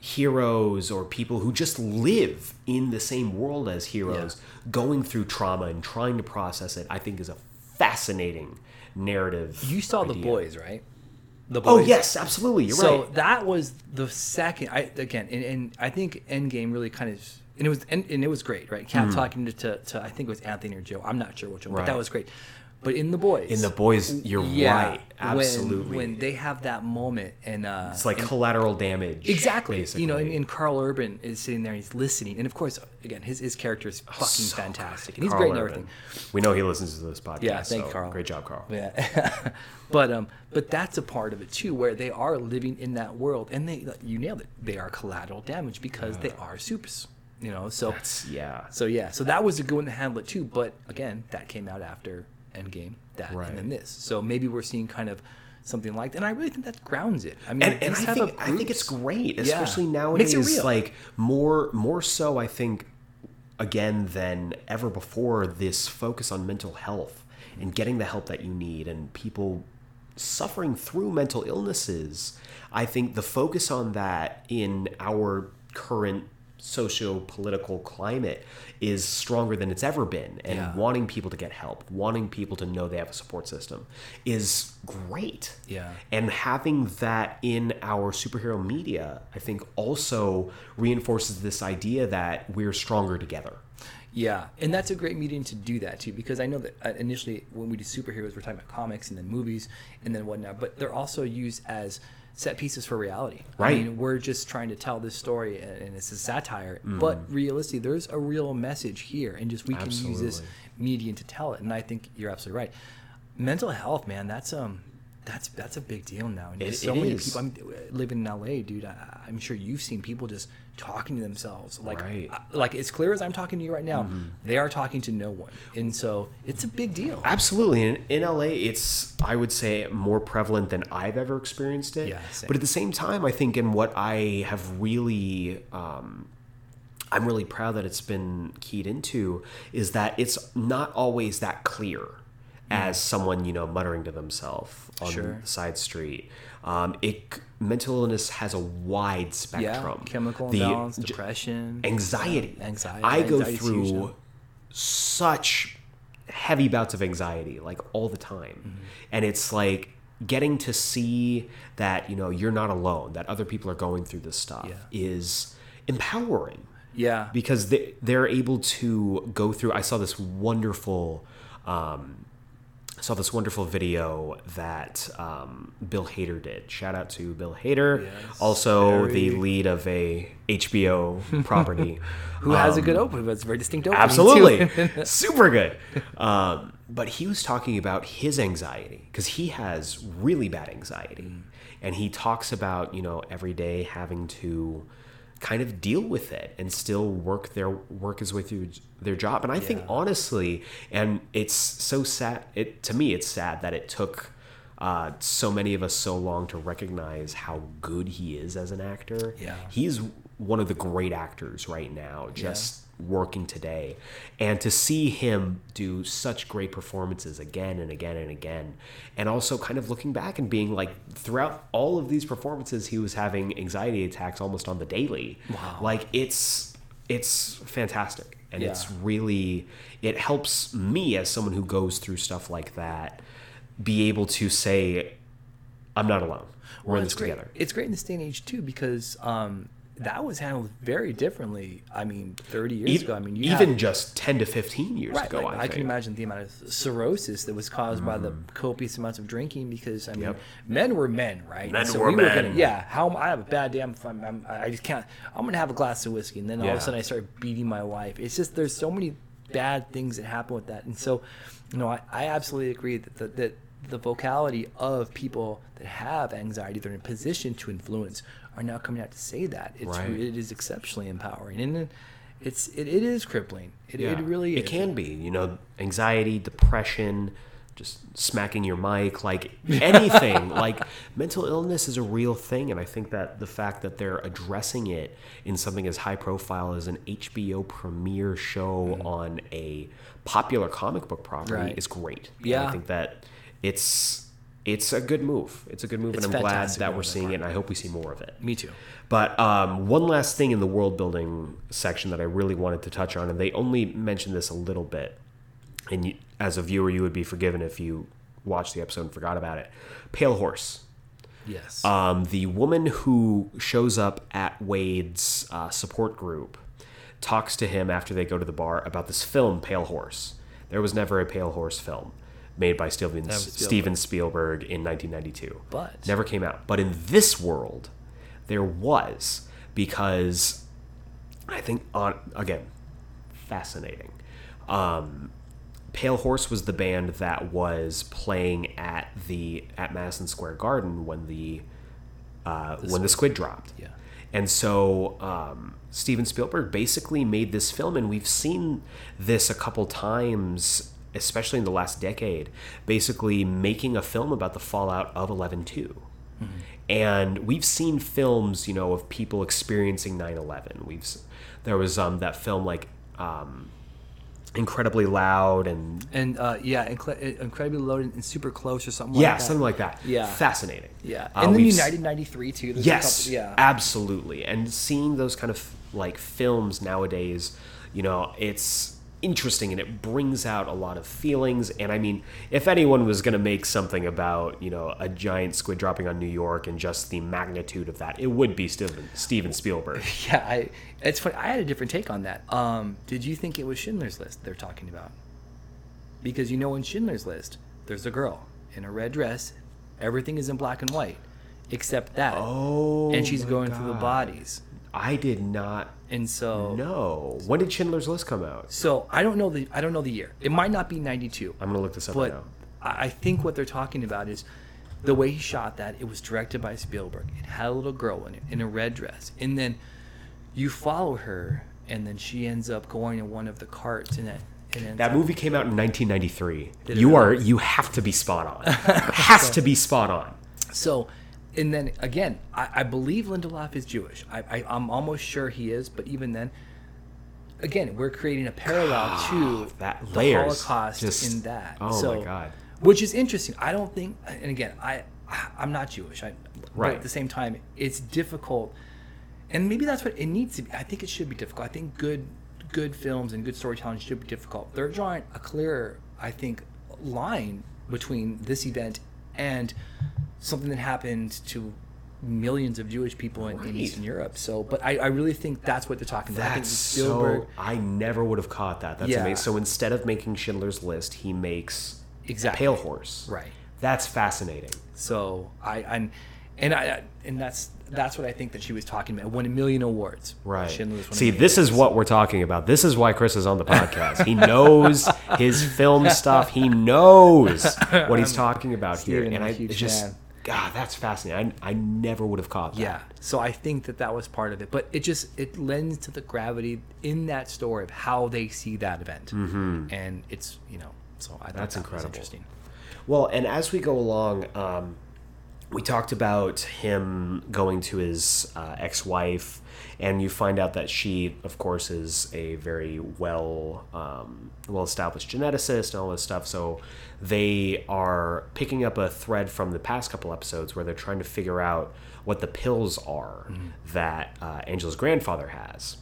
heroes or people who just live in the same world as heroes going through trauma and trying to process it, I think is a fascinating narrative. You saw the boys, right? The oh, boys. Oh yes, absolutely. You're so right. So that was the second. I again, and, and I think Endgame really kind of, and it was and, and it was great, right? Cap hmm. talking to, to, to I think it was Anthony or Joe. I'm not sure which one, but that. Was great. But in the boys, In the boys, you're yeah, right. Absolutely. When, when they have that moment and uh, it's like and- collateral damage. Exactly. Basically. You know, and, and Karl Urban is sitting there and he's listening. And of course, again, his, his character is fucking So fantastic. good. And he's Karl great and everything. We know he listens to this podcast. Yeah, thank so Karl. Great job, Karl. Yeah. but um but that's a part of it too where they are living in that world and they you nailed it. They are collateral damage because they are supers. You know, so That's yeah. so yeah, so that was a good one to handle it too. But again, that came out after Endgame, that Right. and then this. So maybe we're seeing kind of something like that. And I really think that grounds it. I mean, and, and I think I think it's great, Yeah. especially Makes it nowadays. real. Like more more so, I think again than ever before. This focus on mental health and getting the help that you need, and people suffering through mental illnesses. I think the focus on that in our current socio-political climate is stronger than it's ever been and Yeah. wanting people to get help wanting people to know they have a support system is great Yeah. and having that in our superhero media, I think also reinforces this idea that we're stronger together. Yeah, and that's a great medium to do that too, because I know that uh, initially when we do superheroes, we're talking about comics and then movies and then whatnot, but they're also used as set pieces for reality. I Right. mean, we're just trying to tell this story and it's a satire, Mm-hmm. but realistically, there's a real message here, and just we can use this medium to tell it. And I think you're absolutely right. Mental health, man, that's um. That's that's a big deal now, and It- so it many is. people. I'm living in LA, dude. I, I'm sure you've seen people just talking to themselves, like Right. Mm-hmm. I- like as clear as I'm talking to you right now, they are talking to no one, and so it's a big deal. Absolutely. And in LA, it's, I would say, more prevalent than I've ever experienced it. Yeah, same. But at the same time, I think in what I have really, um, I'm really proud that it's been keyed into is that it's not always that clear as someone, you know, muttering to themselves on Sure. the side street. Um, it mental illness has a wide spectrum. yeah, chemical The- imbalance, depression, anxiety. anxiety. I go Anxiety's huge through such heavy bouts of anxiety, like all the time. Mm-hmm. And it's like getting to see that, you know, you're not alone, that other people are going through this stuff Yeah. is empowering Yeah, because they, they're able to go through. I saw this wonderful. Um, saw this wonderful video that um, Bill Hader did. Shout out to Bill Hader, Yes, also the lead of a HBO property. who has a Um, good opening? That's a very distinct opening. Absolutely, super good. Um, but he was talking about his anxiety because he has really bad anxiety, Mm. and he talks about you know every day having to kind of deal with it and still work their work his way through their job. And I think honestly, and it's so sad. It to me, it's sad that it took. Uh, so many of us so long to recognize how good he is as an actor. Yeah. He's one of the great actors right now, just working today. And to see him do such great performances again and again and again, and also kind of looking back and being like, throughout all of these performances, he was having anxiety attacks almost on the daily. Wow. Like it's it's fantastic. And Yeah. it's really it helps me as someone who goes through stuff like that be able to say, I'm not alone. We're Well, in this great. together. It's great in this day and age too because um, that was handled very differently. I mean, 30 years even, ago. I mean, you even have- just 10 to 15 years Right, ago like, I, I, can imagine the amount of cirrhosis that was caused by the mm. copious amounts of drinking because I mean, Yep. men were men, right? Men And were we men. gonna, yeah, how I have a bad day? I'm, I'm, I'm, I just can't. I'm gonna have a glass of whiskey, and then all of a sudden I start beating my wife. It's just there's so many bad things that happen with that, and so you know I, I absolutely agree that the, that the vocality of people that have anxiety, they're in a position to influence, are now coming out to say that. It's Right. it is exceptionally empowering, and it's it, it is crippling. It, Yeah. it really is. It can be, you know, anxiety, depression, just smacking your mic, like anything. like mental illness is a real thing, and I think that the fact that they're addressing it in something as high profile as an HBO premiere show mm-hmm. on a popular comic book property. Right. is great. And Yeah. I think that it's it's a good move. It's a good move, It's and I'm glad that we're seeing it, and I hope we see more of it. Me too. But um, one last thing in the world building section that I really wanted to touch on, and they only mentioned this a little bit, and you, as a viewer, you would be forgiven if you watched the episode and forgot about it. Pale Horse. Yes. Um, the woman who shows up at Wade's uh, support group talks to him after they go to the bar about this film, Pale Horse. There was never a Pale Horse film made by Steven, Spielberg. Steven Spielberg in 1992. But- never came out. But in this world, there was because I think on again, fascinating. Um, Pale Horse was the band that was playing at the at Madison Square Garden when the, uh, when the squid dropped. Yeah. And so um, Steven Spielberg basically made this film, and we've seen this a couple times, especially in the last decade, basically making a film about the fallout of 11 2. And we've seen films, you know, of people experiencing 9 11. We've There was um, that film like um, Incredibly Loud and and uh, yeah, incre- incredibly loud and super close or something. yeah, like that. something like that. Yeah. Fascinating. Yeah, Uh, and then United '93 too. There's Yes, couple- yeah. absolutely. And seeing those kind of like films nowadays, you know, it's interesting and it brings out a lot of feelings. And I mean, if anyone was going to make something about, you know, a giant squid dropping on New York and just the magnitude of that, it would be Steven, Steven Spielberg. Yeah, I, it's funny. I had a different take on that. Um, did you think it was Schindler's List they're talking about? Because you know, in Schindler's List, there's a girl in a red dress. Everything is in black and white, except that. Oh, and she's going through the bodies. I did not And so, know. When did Schindler's List come out? so I don't know the I don't know the year. It might not be '92. I'm going to look this up but right now. I I think what they're talking about is the way he shot that. It was directed by Spielberg. It had a little girl in it in a red dress, and then you follow her, and then she ends up going in one of the carts, and then That up- movie came out in 1993. Did it You are you have to be spot on. Has to be spot on. So, and then again, I, I believe Lindelof is Jewish. I, I I'm almost sure he is, but even then. Again, we're creating a parallel ah, to that the layers Holocaust just- in that. oh my God. Which is interesting. I don't think, and again, I I'm not Jewish. I, But Right. at the same time, it's difficult, and maybe that's what it needs to be. I think it should be difficult. I think good good films and good storytelling should be difficult. They're drawing a clear, I think, line between this event and something that happened to millions of Jewish people in, in Eastern Europe. So, but I, I really think that's what they're talking about. That's so. I never would have caught that. That's Yeah. amazing. So instead of making Schindler's List, he makes Exactly. Pale Horse. Right. That's fascinating. So I and and I and that's that's what I think that she was talking about. Won a million awards. Right. See, this is what we're talking about. This is why Chris is on the podcast. He knows his film stuff. He knows what he's talking about here. Steven, And I just. God, that's fascinating. I, I never would have caught that. Yeah. So I think that that was part of it, but it just it lends to the gravity in that story of how they see that event, mm-hmm. and it's you know so I thought That's that incredible. interesting. Well, and as we go along, um, we talked about him going to his uh, ex-wife, and you find out that she, of course, is a very well um, well-established geneticist and all this stuff. So they are picking up a thread from the past couple episodes where they're trying to figure out what the pills are that uh, Angela's grandfather has.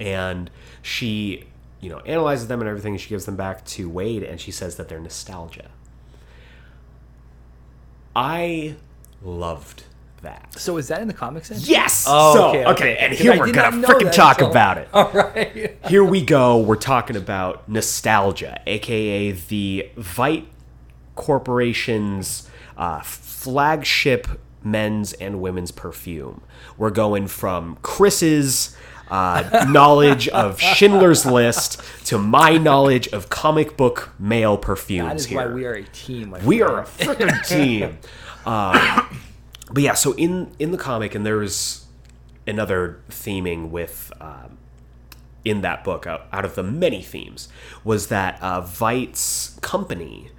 And she you know analyzes them and everything. She gives them back to wade and she says that they're nostalgia i loved that. So is that in the comics? Then? Yes. Oh, so, okay, okay, okay. and here we're gonna freaking talk so- about it. All right. Here we go. We're talking about nostalgia, aka the Veidt Corporation's uh, flagship men's and women's perfume. We're going from Chris's uh, knowledge of Schindler's List to my knowledge of comic book male perfumes. That is here. why we are a team. We friend. are a freaking team. Uh, but yeah, so in in the comic, and there's another theming with um, in that book out, out of the many themes was that uh, Veidt's company,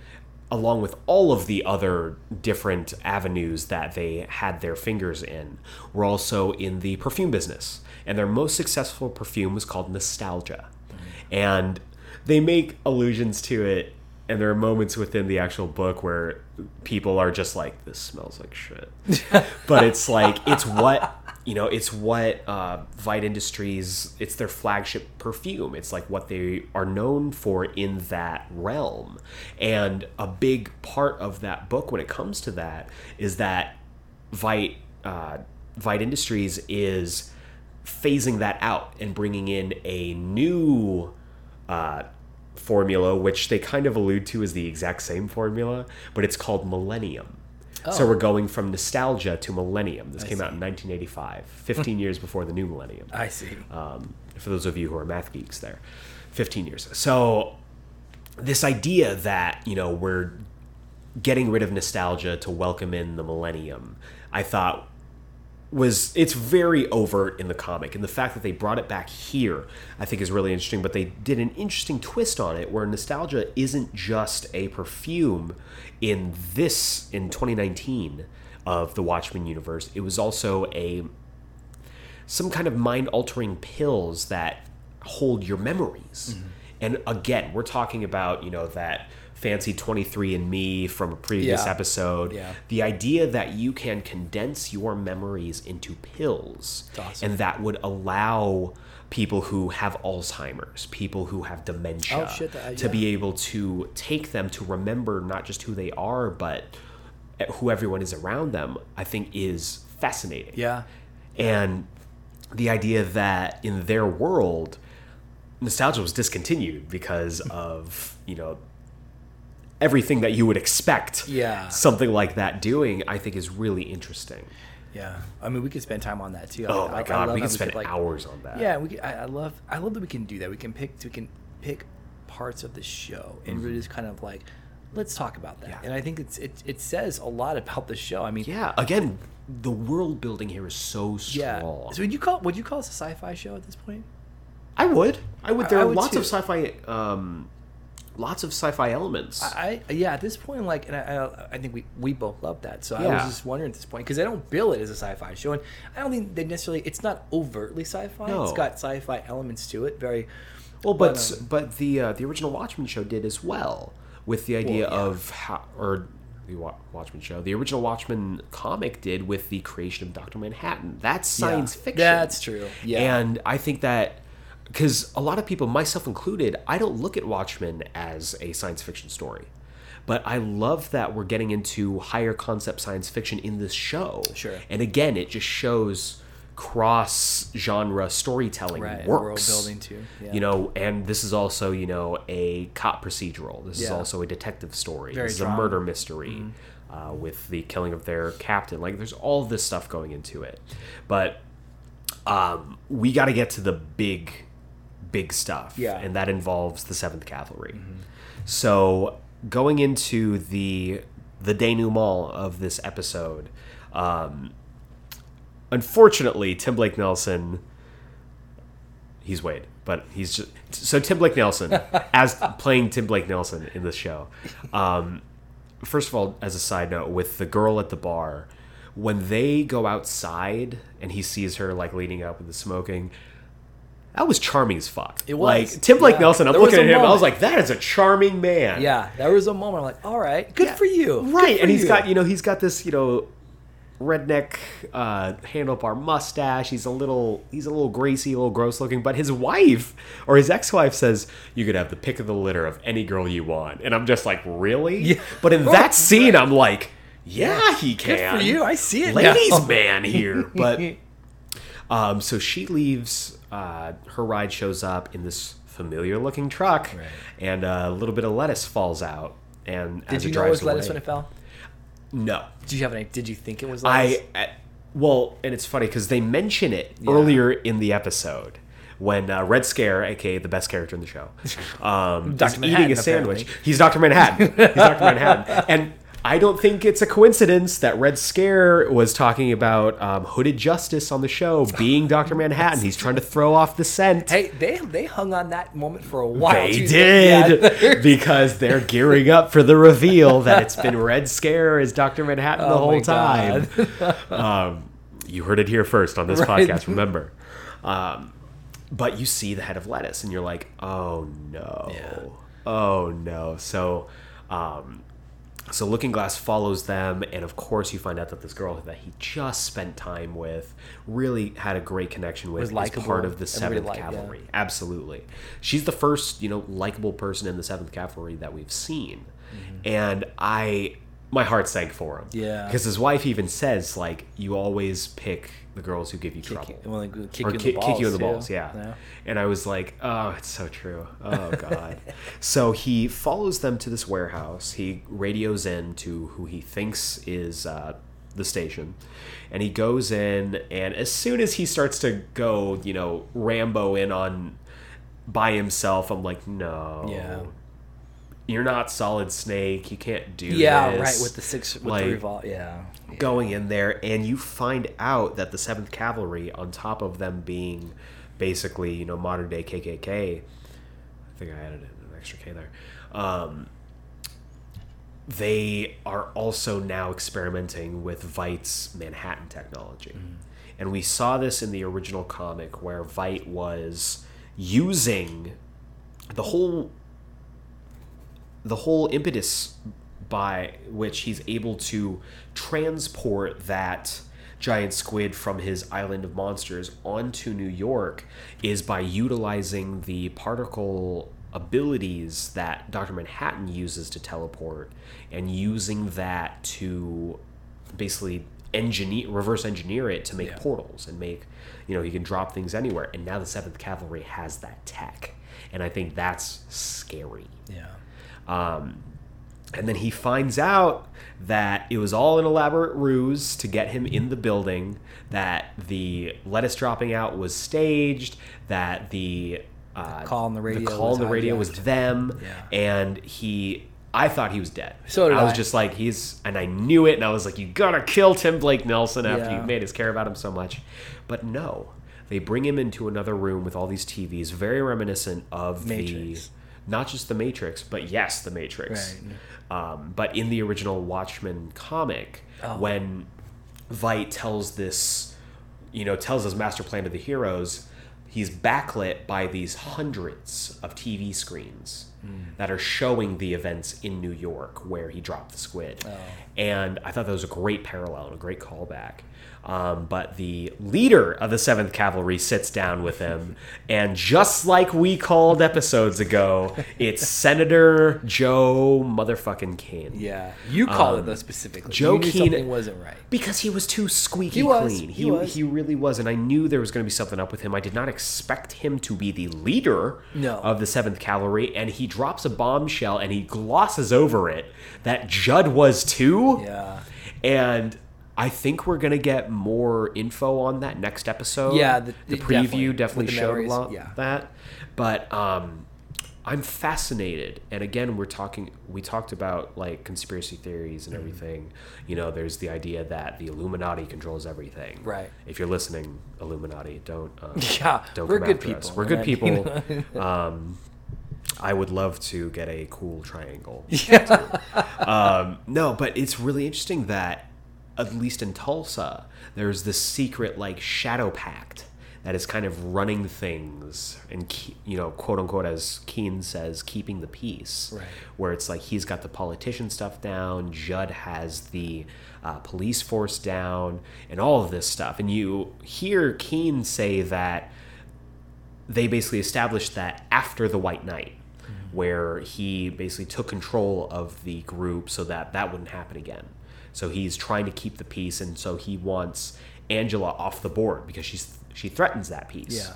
along with all of the other different avenues that they had their fingers in, were also in the perfume business, and their most successful perfume was called Nostalgia, and they make allusions to it. And there are moments within the actual book where people are just like, "This smells like shit," but it's like it's what you know it's what uh, Veidt Industries it's their flagship perfume. It's like what they are known for in that realm. And a big part of that book when it comes to that is that Veidt uh, Veidt Industries is phasing that out and bringing in a new uh, formula which they kind of allude to as the exact same formula but it's called Millennium so we're going from nostalgia to millennium. This came out in 1985, 15 years before the new millennium. I see. Um, for those of you who are math geeks, there, 15 years. So this idea that you know we're getting rid of nostalgia to welcome in the millennium, I thought was it's very overt in the comic and the fact that they brought it back here i think is really interesting but they did an interesting twist on it where nostalgia isn't just a perfume in this in 2019 of the watchmen universe. It was also a some kind of mind altering pills that hold your memories. Mm-hmm. And again we're talking about you know that fancy 23andMe from a previous Yeah. episode Yeah. the idea that you can condense your memories into pills awesome. and that would allow people who have alzheimer's people who have dementia Oh, shit, to yeah. be able to take them to remember not just who they are but who everyone is around them i think is fascinating Yeah. and the idea that in their world nostalgia was discontinued because of you know everything that you would expect Yeah. something like that doing i think is really interesting Yeah. I mean, we could spend time on that too. oh I- my I- I god love we could spend like, hours on that Yeah, we. Could, I, I love. I love that we can do that. We can pick. We can pick parts of the show and really just kind of like, let's talk about that. Mm-hmm. Yeah. And I think it's it. It says a lot about the show. I mean, yeah again the world building here is so yeah. So would you call would you call this a sci-fi show at this point? i would i would there I are would lots too. of sci-fi um lots of sci-fi elements I, I yeah. At this point, like, and I, I, I think we we both love that. So I was just wondering at this point because they don't bill it as a sci-fi show, and I don't think they necessarily. It's not overtly sci-fi. No. It's got sci-fi elements to it. Very. Well, but But, um, but the uh, the original Watchmen show did as well with the idea Well, yeah. of how or the Wa- Watchmen show. The original Watchmen comic did with the creation of Doctor Manhattan. That's science Yeah. fiction. That's true. Yeah. and I think that because a lot of people, myself included, I don't look at Watchmen as a science fiction story. But I love that we're getting into higher concept science fiction in this show. Sure. And again, it just shows cross genre storytelling Right, works. world building too, yeah. You know, and this is also, you know, a cop procedural. This is also a detective story. Very this is a drama. Mm-hmm. murder mystery uh, with the killing of their captain. Like, there's all this stuff going into it. But um, we got to get to the big, big stuff. Yeah. And that involves the 7th Cavalry. So, going into the the denouement of this episode, um, unfortunately, Tim Blake Nelson he's Wade, but he's just so Tim Blake Nelson as playing Tim Blake Nelson in this show. Um, first of all, as a side note, with the girl at the bar, when they go outside and he sees her like leaning up with the smoking. That was charming as fuck. It was. like Tim Blake Yeah. Nelson. I'm There looking at him. I was like, "That is a charming man." Yeah, there was a moment I'm like, all right, good Yeah. for you, right? for And he's you. got you know he's got this you know redneck uh, handlebar mustache. He's a little he's a little greasy, a little gross looking. But his wife or his ex wife says you could have the pick of the litter of any girl you want, and I'm just like really. Yeah. But in that scene, I'm like. yeah, he Good can. for you. I see it. ladies now. man here but um so she leaves uh her ride shows up in this familiar looking truck Right. and uh, a little bit of lettuce falls out and Did you know it was lettuce away- when it fell? no Did you have any? Did you think it was lettuce? i well and it's funny because they mention it Yeah. earlier in the episode when uh, Red Scare, aka the best character in the show, um, Dr. is Manhattan, eating a sandwich. apparently. He's Doctor Manhattan. He's Doctor Manhattan, and I don't think it's a coincidence that Red Scare was talking about um, Hooded Justice on the show being Doctor Manhattan. He's trying to throw off the scent. Hey, they they hung on that moment for a while. They too. did Yeah. because they're gearing up for the reveal that it's been Red Scare as Doctor Manhattan the Oh whole time. Um, you heard it here first on this Right. podcast. Remember, um, but you see the head of lettuce, and you're like, "Oh no, Yeah. oh no." So, um, so Looking Glass follows them, and of course, you find out that this girl that he just spent time with really had a great connection with Was is part of the Seventh liked, yeah. Cavalry. Absolutely, she's the first you know likable person in the Seventh Cavalry that we've seen, mm-hmm. and I my heart sank for him. Yeah. because his wife even says like you always pick the girls who give you trouble Well, like, kick or you in ki- the balls. kick you in the balls, yeah. And I was like, oh, it's so true. Oh god. so he follows them to this warehouse. He radios in to who he thinks is uh, the station, and he goes in. And as soon as he starts to go, you know, Rambo in on by himself, I'm like, no, Yeah. You're not Solid Snake. You can't do Yeah, this. right. With the six, with Like, the revolver. Yeah. yeah. going in there and you find out that the 7th cavalry on top of them being basically you know modern day kkk i think i added an extra k there um, they are also now experimenting with Veidt's Manhattan technology. And we saw this in the original comic where Veidt was using the whole the whole impetus by which he's able to transport that giant squid from his island of monsters onto New York is by utilizing the particle abilities that Dr. Manhattan uses to teleport and using that to basically engineer reverse engineer it to make Yeah. portals and make you know he can drop things anywhere and now the 7th cavalry has that tech and I think that's scary Yeah. Um, and then he finds out that it was all an elaborate ruse to get him in the building, that the lettuce dropping out was staged, that the, uh, call on the radio the call was on the radio was them, Yeah. and he. I thought he was dead. So I was I. just like he's, and I knew it, and I was like, you gotta kill Tim Blake Nelson after Yeah. you made us care about him so much, but no, they bring him into another room with all these TVs, very reminiscent of Matrix. the not just the Matrix, but yes, the Matrix. Um, but in the original Watchmen comic, Oh. when Veidt tells this, you know, tells his master plan to the heroes, he's backlit by these hundreds of TV screens that are showing the events in New York where he dropped the squid. And I thought that was a great parallel and a great callback. Um, but the leader of the 7th Cavalry sits down with him, and just like we called episodes ago, it's Senator Joe motherfucking Keene. Yeah. You call it Um, though specifically. Joe you knew Keene- something wasn't right. Because he was too squeaky He was, clean. he He, was. he really was. And I knew there was going to be something up with him. I did not expect him to be the leader No. of the 7th Cavalry. And he drops a bombshell and he glosses over it that Judd was too. Yeah. And I think we're going to get more info on that next episode. Yeah, the- the, preview With definitely the showed memories, a lot yeah. that. But um, I'm fascinated. And again, we're talking, we talked about like conspiracy theories Mm-hmm. and everything. You know, there's the idea that the Illuminati controls everything. Right. If you're listening, Illuminati, don't, uh, Yeah, don't we're come good people. us. We're good people. um, I would love to get a cool triangle. Yeah. Um, no, but it's really interesting that, at least in Tulsa, there's this secret like shadow pact that is kind of running things and ke- you know quote unquote as Keene says keeping the peace Right. where it's like he's got the politician stuff down Judd has the uh, police force down and all of this stuff and you hear Keene say that they basically established that after the White Night, where he basically took control of the group so that that wouldn't happen again. So he's trying to keep the peace, and so he wants Angela off the board because she's she threatens that peace. Yeah.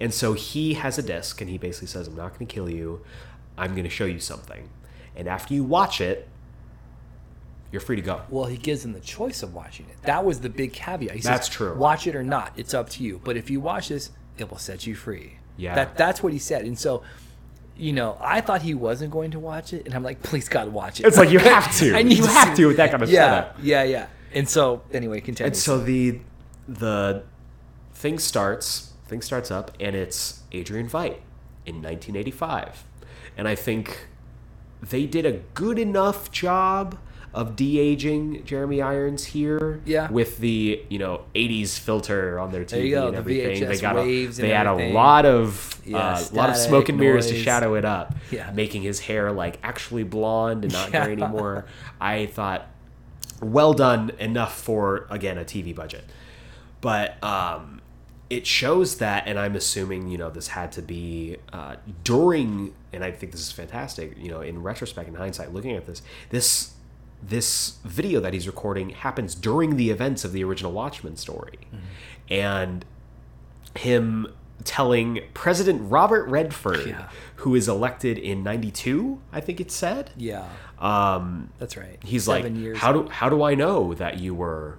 And so he has a disc, and he basically says, "I'm not going to kill you. I'm going to show you something." And after you watch it, you're free to go. Well, he gives them the choice of watching it. That was the big caveat. He That's says, true. Watch it or not. It's up to you. But if you watch this, it will set you free. Yeah. That that's what he said. And so, you know, I thought he wasn't going to watch it, and I'm like, please God, watch it. It's like you have to. I need you to have to with that kind of stuff. yeah, setup. yeah, yeah. And so, anyway, continue. And so the the thing starts thing starts up and it's Adrian Veidt in 1985. And I think they did a good enough job of de-aging Jeremy Irons here Yeah. with the, you know, 80s filter on their TV go, and the everything. they got a, they had a lot of Yeah, uh, lot of smoke and mirrors to shadow it up, Yeah. making his hair like actually blonde and not gray anymore. I thought well done enough for again a TV budget. But um, it shows that, and I'm assuming you know this had to be uh, during, and I think this is fantastic. You know, in retrospect, in hindsight, looking at this, this this video that he's recording happens during the events of the original Watchmen story, and him telling President Robert Redford, Yeah. who is elected in '92, I think it said. yeah, Um, that's right. he's Seven like, years how do how do I know that you were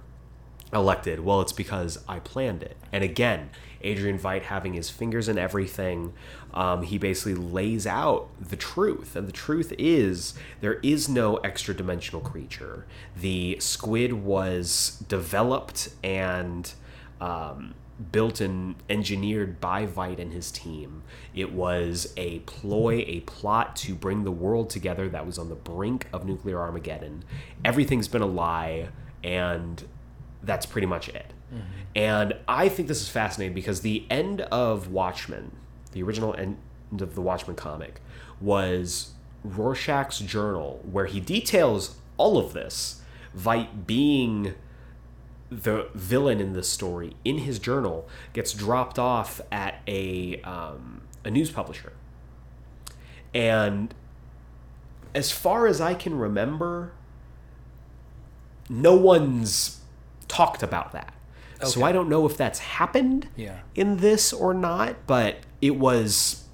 elected? Well, it's because I planned it. And again, Adrian Veidt having his fingers in everything, um, he basically lays out the truth, and the truth is there is no extra dimensional creature. The squid was developed and. Um, built and engineered by Veidt and his team. It was a ploy, a plot to bring the world together that was on the brink of nuclear Armageddon. Everything's been a lie, and that's pretty much it. And I think this is fascinating because the end of Watchmen, the original end of the Watchmen comic, was Rorschach's journal, where he details all of this. Veidt being the villain in this story in his journal gets dropped off at a um, a news publisher, and as far as I can remember, no one's talked about that. So I don't know if that's happened Yeah. in this or not, but it was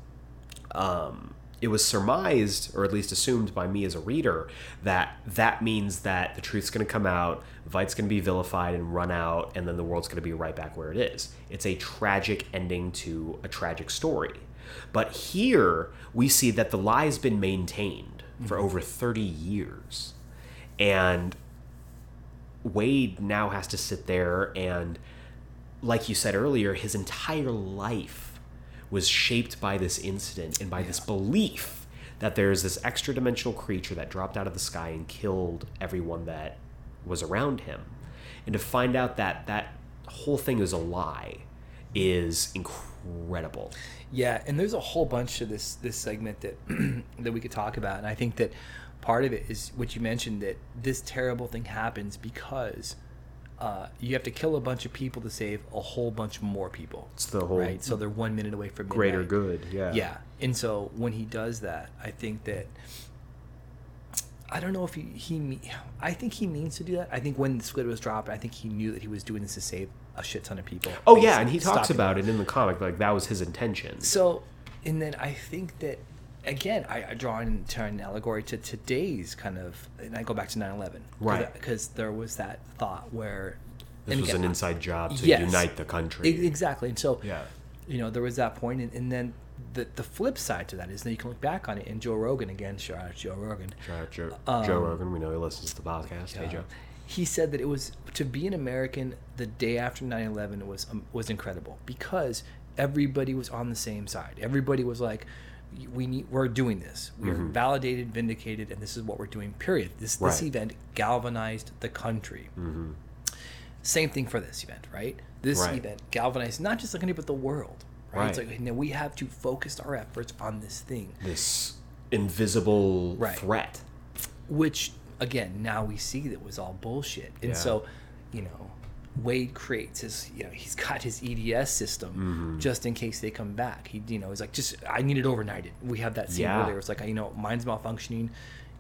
um, it was surmised, or at least assumed by me as a reader, that that means that the truth's going to come out, Veidt's going to be vilified and run out, and then the world's going to be right back where it is. It's a tragic ending to a tragic story. But here we see that the lie's been maintained for over 30 years. And Wade now has to sit there and, like you said earlier, his entire life was shaped by this incident and by this belief that there's this extra dimensional creature that dropped out of the sky and killed everyone that was around him. And to find out that that whole thing is a lie is incredible. Yeah, and there's a whole bunch of this this segment that that we could talk about, and I think that part of it is what you mentioned that this terrible thing happens because uh, you have to kill a bunch of people to save a whole bunch more people. It's the whole right, so they're one minute away from greater good. Yeah. Yeah, and so when he does that, I think that I don't know if he he I think he means to do that. I think when the squid was dropped, I think he knew that he was doing this to save a shit ton of people. Oh yeah, and he talks about it in the comic like that was his intention. so, and then I think that again, I, I draw into an allegory to today's kind of, and I go back to 9/11, Right. Because there was that thought where This and was again, an inside job to Yes. unite the country. E- Exactly, and so Yeah. you know there was that point, and, and then the the flip side to that is that you can look back on it, and Joe Rogan again, shout out Joe Rogan, Shout out Joe, Um, Joe Rogan. We know he listens to the podcast. Hey, uh, Joe. he said that it was to be an American the day after 9/11 was um, was incredible because everybody was on the same side. Everybody was like, "We need, we're doing this. We are mm-hmm. validated, vindicated, and this is what we're doing." Period. This this Right. event galvanized the country. Mm-hmm. Same thing for this event, right? This Right. event galvanized not just the country but the world. Right. It's Right. like you we have to focus our efforts on this thing. This invisible threat. which again now we see that was all bullshit and Yeah. so you know wade creates his you know he's got his eds system Mm-hmm. just in case they come back he you know he's like just i need it overnighted we have that scene Yeah. earlier it's like you know mine's malfunctioning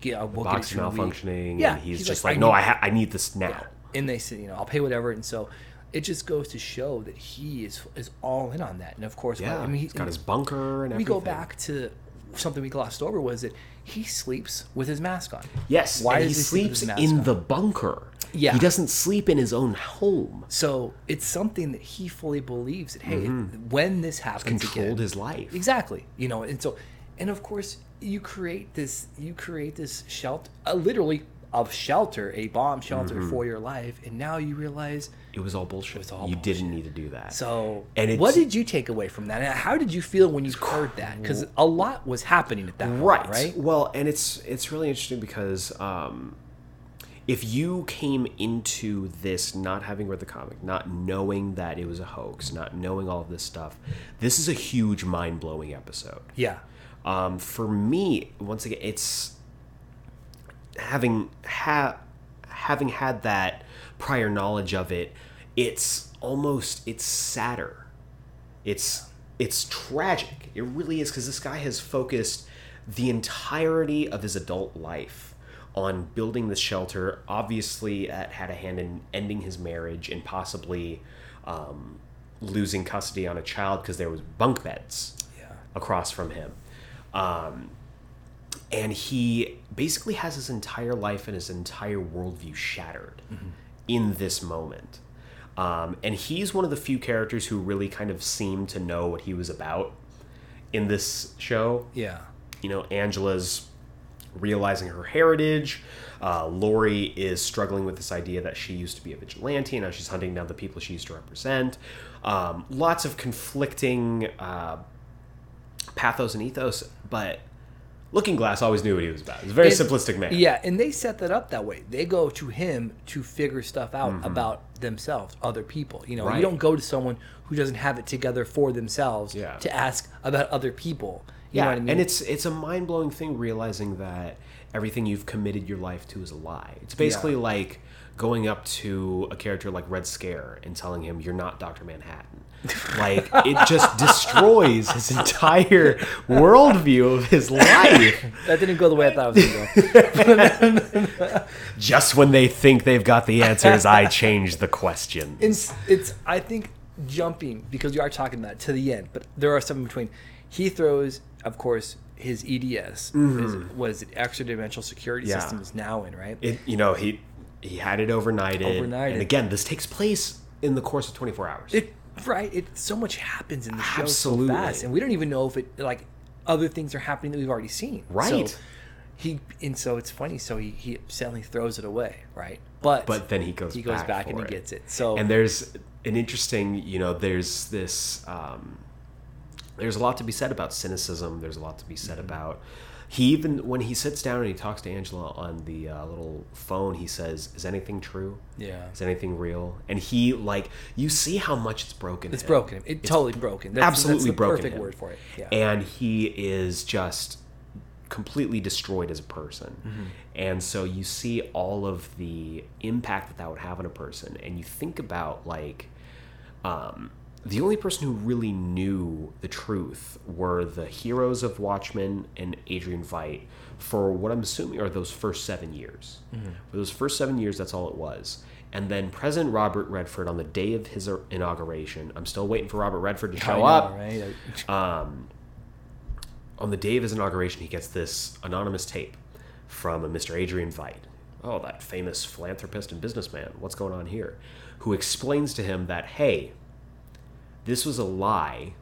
Yeah, we'll get box it to you in a week." malfunctioning. Yeah, and he's, he's just like, like, "I no, need- I ha- I need this now. and they said, you know, I'll pay whatever. And so it just goes to show that he is is all in on that. And of course, Yeah, I mean, he's got his bunker and everything. we go back to something we glossed over was that he sleeps with his mask on. Yes, Why he sleep sleeps mask in on? the bunker. Yeah. he doesn't sleep in his own home. So it's something that he fully believes that hey, when this happens, Mm-hmm. Controlled again, his life. exactly. You know, and so, and of course, you create this, you create this shelter, uh, literally of shelter, a bomb shelter Mm-hmm. for your life, and now you realize. It was all bullshit. was all you bullshit. didn't need to do that. So, And what did you take away from that? And how did you feel when you heard that? Because a lot was happening at that point, right, right? Well, and it's it's really interesting because um, if you came into this not having read the comic, not knowing that it was a hoax, not knowing all of this stuff, this is a huge mind blowing episode. Yeah, Um, for me, once again, it's having ha- having had that prior knowledge of it. It's almost it's sadder. It's it's tragic. It really is because this guy has focused the entirety of his adult life on building this shelter. Obviously, uh, had a hand in ending his marriage and possibly um, losing custody on a child because there was bunk beds yeah, across from him. Um, and he basically has his entire life and his entire worldview shattered in this moment. Um, and he's one of the few characters who really kind of seemed to know what he was about in this show. yeah. You know, Angela's realizing her heritage. Uh, Laurie is struggling with this idea that she used to be a vigilante and now she's hunting down the people she used to represent. Um, lots of conflicting uh, pathos and ethos, but Looking Glass always knew what he was about. He's a very simplistic man. Yeah, and they set that up that way. They go to him to figure stuff out about themselves, other people. You know, Mm-hmm. Right. you don't go to someone who doesn't have it together for themselves Yeah. to ask about other people. You yeah, know what I mean? and it's it's a mind blowing thing realizing that everything you've committed your life to is a lie. It's basically Yeah. like going up to a character like Red Scare and telling him you're not Doctor Manhattan. Like it just destroys his entire worldview of his life. that didn't go the way I thought it was going. Just when they think they've got the answers, I change the question. it's it's I think jumping because you are talking about it, to the end, but there are some in between. He throws, of course, his EDS. His, what is it? Extra dimensional security Mm-hmm. Yeah. system is now in right. It you know he he had it overnighted, Overnighted. and again this takes place in the course of 24 hours. It right. It so much happens in the show Absolutely. so fast, and we don't even know if it like other things are happening that we've already seen. Right. So he and so it's funny. So he he suddenly throws it away, right? But but then he goes he goes back, back, and he it. gets it. So and there's an interesting you know there's this um, there's a lot to be said about cynicism there's a lot to be said Mm-hmm. about he even when he sits down and he talks to angela on the uh, little phone he says is anything true Yeah. is anything real and he like you see how much it's broken it's him. broken. It totally broken. That's, absolutely that's the broken Perfect him. word for it. Yeah. and he is just completely destroyed as a person Mm-hmm. and so you see all of the impact that that would have on a person and you think about like um, the only person who really knew the truth were the heroes of Watchmen and Adrian Veidt for what I'm assuming are those first seven years. Mm-hmm. For those first seven years, that's all it was. And then President Robert Redford, on the day of his inauguration, I'm still waiting for Robert Redford to show know, up right? um, on the day of his inauguration, he gets this anonymous tape from a Mr. Adrian Veidt. Oh, that famous philanthropist and businessman. What's going on here? Who explains to him that, hey, this was a lie,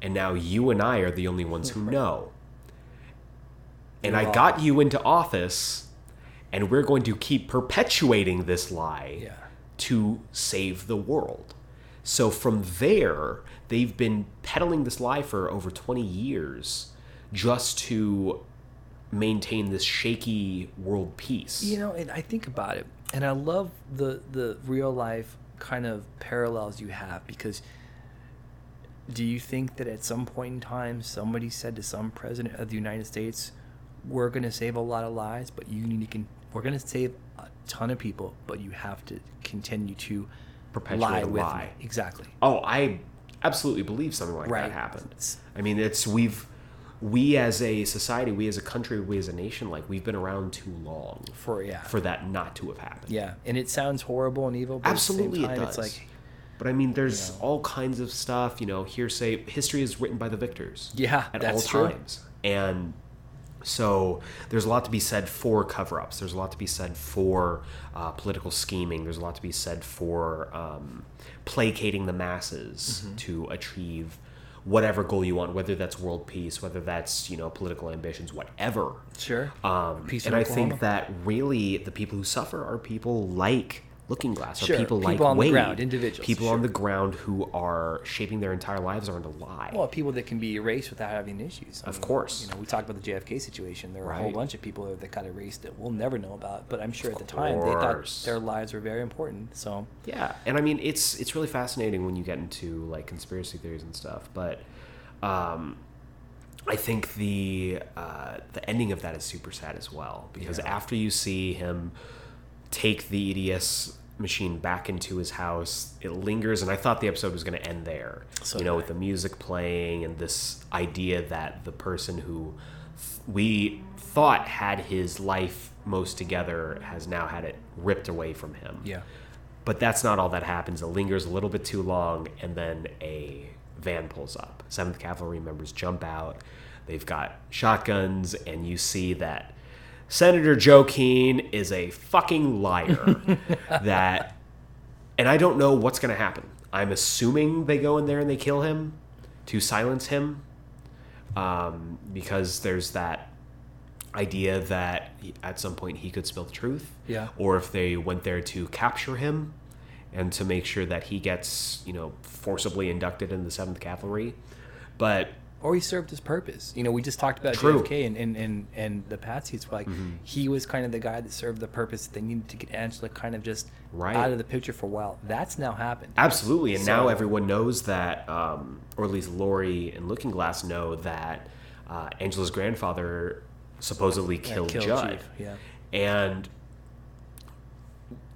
and now you and I are the only ones who know. And I got you into office, and we're going to keep perpetuating this lie Yeah. to save the world. So from there, they've been peddling this lie for over 20 years just to maintain this shaky world peace. You know, and I think about it, and I love the the real life kind of parallels you have because do you think that at some point in time somebody said to some president of the United States, "We're going to save a lot of lives, but you need to con- we're going to save a ton of people, but you have to continue to Perpetuate lie a with lie." me." Exactly. Oh, I absolutely believe something like Right. that happened. I mean, it's we've we as a society, we as a country, we as a nation, like we've been around too long For yeah. for that not to have happened. yeah, and it sounds horrible and evil. But Absolutely, at the same time, it does. It's like but I mean, there's know. all kinds of stuff. You know, hearsay. History is written by the victors. Yeah, at that's all true. times, and so there's a lot to be said for cover-ups. There's a lot to be said for uh, political scheming. There's a lot to be said for um, placating the masses Mm-hmm. to achieve whatever goal you want, whether that's world peace, whether that's you know political ambitions, whatever. sure. Um, Peace and I think that really the people who suffer are people like Looking Glass, or Sure, people, people like on the Wade, ground, individuals, people on the ground who are shaping their entire lives around a lie. Well, people that can be erased without having issues. I Of course. You know, we talked about the JFK situation. There were a whole bunch of people that got erased that we'll never know about. But I'm sure at the time they thought their lives were very important. So Yeah, and I mean it's it's really fascinating when you get into like conspiracy theories and stuff. But um, I think the uh, the ending of that is super sad as well because Yeah. after you see him take the EDS machine back into his house, it lingers, and I thought the episode was going to end there. So you know, with the music playing and this idea that the person who th- we thought had his life most together has now had it ripped away from him. yeah, But that's not all that happens. It lingers a little bit too long, and then a van pulls up. Seventh Cavalry members jump out. They've got shotguns, and you see that Senator Joe Keene is a fucking liar. that, and I don't know what's going to happen. I'm assuming they go in there and they kill him to silence him, um, because there's that idea that at some point he could spill the truth Yeah. or if they went there to capture him and to make sure that he gets you know forcibly inducted in the 7th cavalry but or he served his purpose. You know, we just talked about True. Mm-hmm. JFK and and and, and the Patsies. Like he was kind of the guy that served the purpose. That they needed to get Angela kind of just Right. out of the picture for a while. That's now happened. absolutely and now everyone knows that um, or at least Laurie and Looking Glass know that uh, Angela's grandfather supposedly Yeah, killed, killed Judd Chief, Yeah. and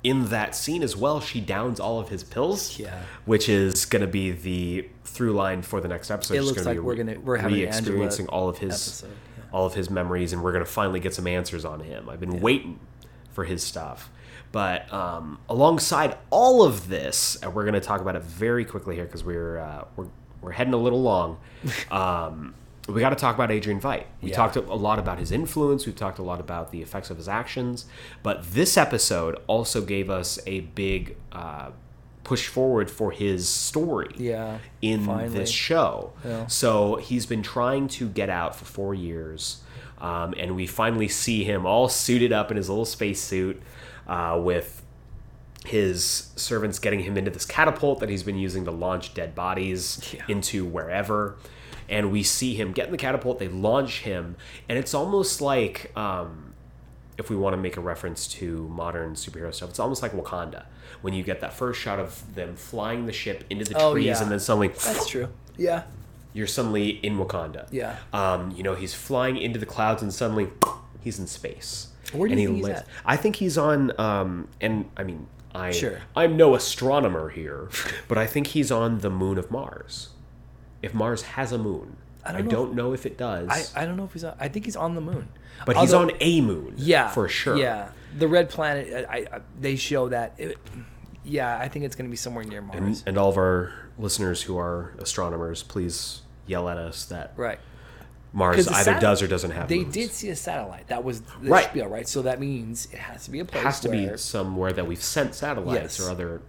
in that scene as well she downs all of his pills Yeah. which is going to be the through line for the next episode It looks gonna like be we're gonna- we're having re-experiencing all of his episode, yeah. all of his memories and we're going to finally get some answers on him i've been waiting for his stuff but um, alongside all of this and we're going to talk about it very quickly here because we're, uh, we're we're heading a little long um, we got to talk about Adrian Veidt. We Yeah. talked a lot about his influence. We've talked a lot about the effects of his actions. But this episode also gave us a big uh, push forward for his story Yeah, in finally. this show. Yeah. So he's been trying to get out for four years. Um, and we finally see him all suited up in his little spacesuit uh, with his servants getting him into this catapult that he's been using to launch dead bodies Yeah. into wherever. And we see him get in the catapult, they launch him, and it's almost like um, if we want to make a reference to modern superhero stuff, it's almost like Wakanda when you get that first shot of them flying the ship into the Oh, trees yeah. and then suddenly That's true. Yeah. you're suddenly in Wakanda. Yeah. Um, you know, he's flying into the clouds and suddenly he's in space. Where do and you he think he's at? I think he's on um and I mean I Sure. I'm no astronomer here, but I think he's on the moon of Mars. If Mars has a moon. I I don't don't, know know, if it does. I, I don't know if he's on. I think he's on the moon. but he's on a moon. Yeah, For sure. Yeah, the red planet. I, I they show that. It, yeah, I think it's going to be somewhere near Mars. And, and all of our listeners who are astronomers, please yell at us that right. Mars either does or doesn't have They moons. did see a satellite. That was the Right. spiel, right? So that means it has to be a place It has to be somewhere that we've sent satellites Yes. or other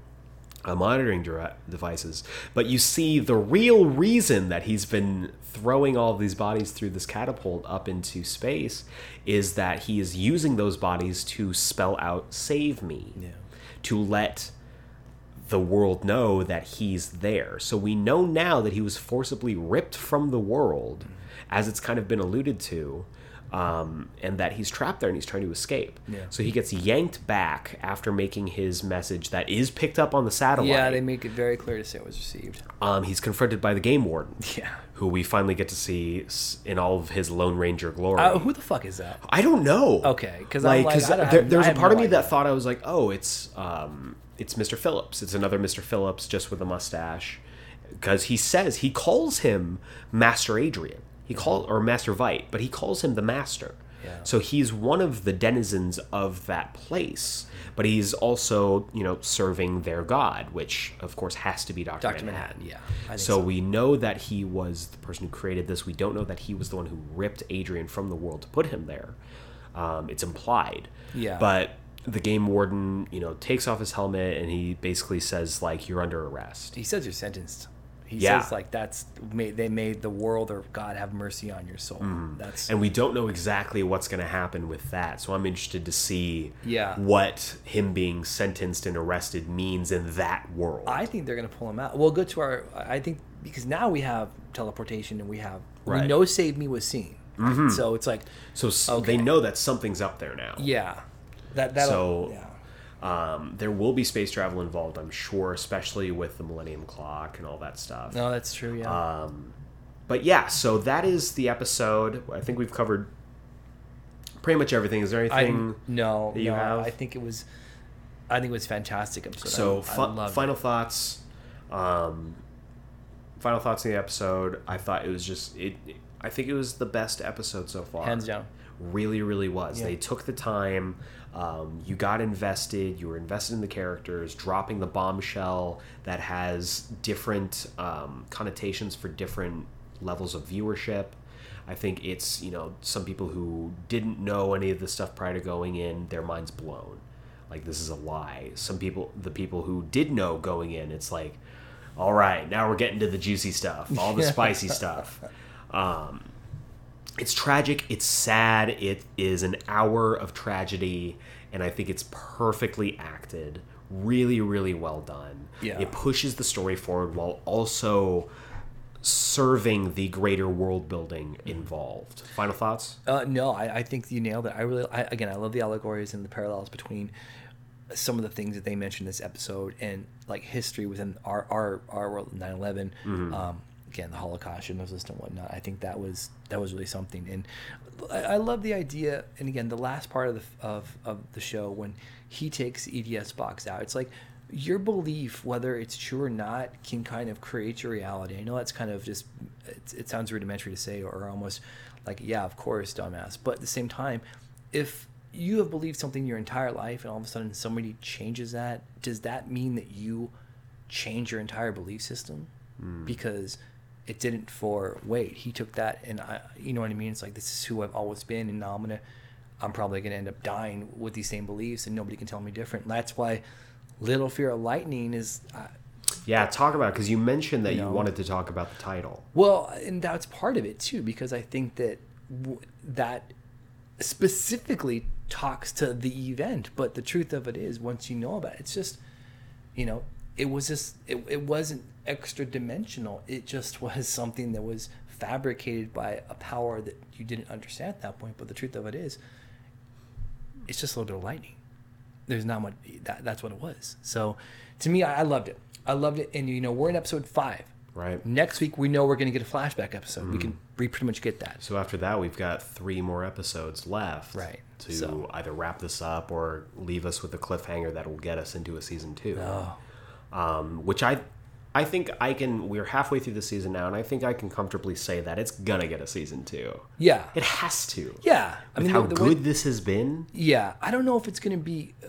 monitoring dire- devices. But you see, the real reason that he's been throwing all these bodies through this catapult up into space is that he is using those bodies to spell out "Save me," Yeah. to let the world know that he's there. So we know now that he was forcibly ripped from the world, as it's kind of been alluded to, um, and that he's trapped there and he's trying to escape. Yeah. So he gets yanked back after making his message that is picked up on the satellite. Yeah, they make it very clear to say it was received. um, he's confronted by the game warden, Yeah. who we finally get to see in all of his Lone Ranger glory. Uh, who the fuck is that? I don't know. Okay, 'cause I'm like, like, there, have- there was I a part of me idea. that thought I was like, oh, it's um, it's Mr. Phillips. It's another Mr. Phillips, just with a mustache, because he says he calls him Master Adrian. He call or Master Veidt, but he calls him the Master. Yeah. So he's one of the denizens of that place, but he's also, you know, serving their god, which of course has to be Doctor Dr. Manhattan. Manhattan, yeah, So, so. we know that he was the person who created this. We don't know that he was the one who ripped Adrian from the world to put him there. Um, it's implied. Yeah. But the game warden, you know, takes off his helmet and he basically says like, "You're under arrest." He says you're sentenced. He Yeah. says like that's made, they made the world or God have mercy on your soul. Mm-hmm. That's and we don't know exactly what's going to happen with that. So I'm interested to see Yeah. what him being sentenced and arrested means in that world. I think they're gonna pull him out. We'll go to our. I think because now we have teleportation and we have we Right. Mm-hmm. know Save Me was seen. So it's like so Okay. they know that something's up there now. yeah, that that So- yeah. Um, there will be space travel involved, I'm sure, especially with the Millennium Clock and all that stuff. No, that's true. Yeah. Um, but yeah, so that is the episode. I think we've covered pretty much everything. Is there I anything? no, that you no, have? I think it was. I think it was fantastic episode. So, I, I final it. thoughts. Um, final thoughts in the episode. I thought it was just it. I think it was the best episode so far. hands down. Really, really was. Yeah. They took the time. Um, you got invested. You were invested in the characters. Dropping the bombshell that has different um, connotations for different levels of viewership. I think it's you know some people who didn't know any of the stuff prior to going in, their minds blown. Like this is a lie. Some people, the people who did know going in, it's like, all right, now we're getting to the juicy stuff, all the spicy stuff. Um, it's tragic it's sad it is an hour of tragedy and i think it's perfectly acted really really well done Yeah. it pushes the story forward while also serving the greater world building involved final thoughts Uh, no, I, I think you nailed it. I really, I, again, I love the allegories and the parallels between some of the things that they mentioned this episode and like history within our our our world, 9/11. Um, again, the Holocaust, Schindler's List, and whatnot. I think that was that was really something, and I, I love the idea. And again, the last part of the of of the show when he takes EDS box out, it's like your belief, whether it's true or not, can kind of create your reality. I know that's kind of just it, it sounds rudimentary to say, or almost like yeah, of course, dumbass. But at the same time, if you have believed something your entire life and all of a sudden somebody changes that, does that mean that you change your entire belief system? Hmm. Because it didn't for Wade. He took that and I, you know what I mean? It's like this is who I've always been, and now I'm gonna, I'm probably gonna end up dying with these same beliefs, and nobody can tell me different. And that's why Little Fear of Lightning is. Uh, yeah talk about because you mentioned that you No. wanted to talk about the title Well, and that's part of it too, because I think that w- that specifically talks to the event. But the truth of it is, once you know about it, it's just, you know, it was just, it, it wasn't extra dimensional. It just was something that was fabricated by a power that you didn't understand at that point. But the truth of it is, it's just a little bit of lightning. There's not much. That, that's what it was. So, to me, I, I loved it. I loved it. And you know, we're in episode five. right Next week, we know we're going to get a flashback episode. We mm-hmm. can we pretty much get that. so after that we've got three more episodes left Right. to So- either wrap this up or leave us with a cliffhanger that will get us into a season two Oh, um, which I I think I can. We're halfway through the season now, and I think I can comfortably say that it's gonna get a season two. yeah, It has to. yeah. I With mean, how the, the good way- this has been. yeah, I don't know if it's to be, uh,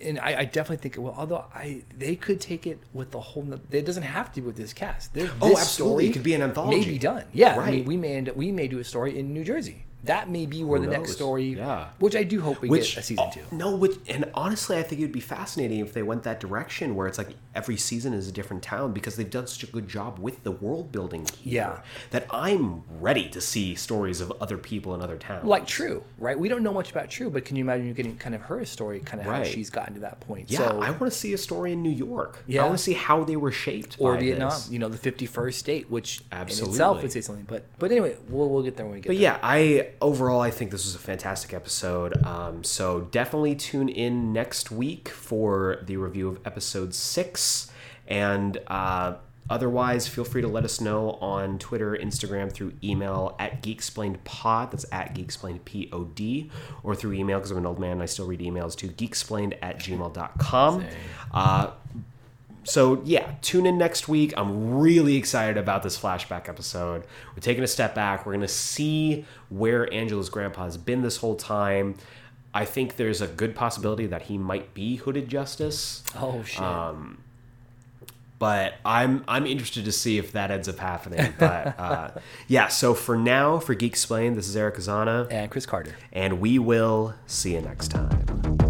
and I, I definitely think it will. Although I, they could take it with the whole. It doesn't have to be with this cast. There, Oh, absolutely. It could be an anthology. May be done. Yeah, I Right. mean, we may end, we may do a story in New Jersey. That may be where Who the next story. Yeah. Which I do hope we Which get a season two. No, which and honestly, I think it would be fascinating if they went that direction, where it's like every season is a different town because they've done such a good job with the world building. Here, Yeah. that I'm ready to see stories of other people in other towns. Like True, right? We don't know much about True, but can you imagine you getting kind of her story, kind of Right. how she's gotten to that point? yeah, so, I want to see a story in New York. Yeah. I want to see how they were shaped. or Vietnam, this. you know, the 51st state, which in Absolutely. itself would say something. But but anyway, we'll, we'll get there when we get there. But there. yeah, I overall I think this was a fantastic episode. Um, so definitely tune in next week for the review of episode six, and uh, otherwise feel free to let us know on Twitter, Instagram, through email at geeksplainedpod. That's at geeksplainedpod, or through email because I'm an old man and I still read emails to geeksplained at gmail.com. Uh, so yeah, tune in next week. I'm really excited about this flashback episode. We're taking a step back. We're gonna see where Angela's grandpa has been this whole time. I think there's a good possibility that he might be Hooded Justice. Oh shit. Um, but I'm I'm interested to see if that ends up happening. But uh, yeah, so for now, for Geek Explained, this is Eric Azana, and Chris Carter. and we will see you next time.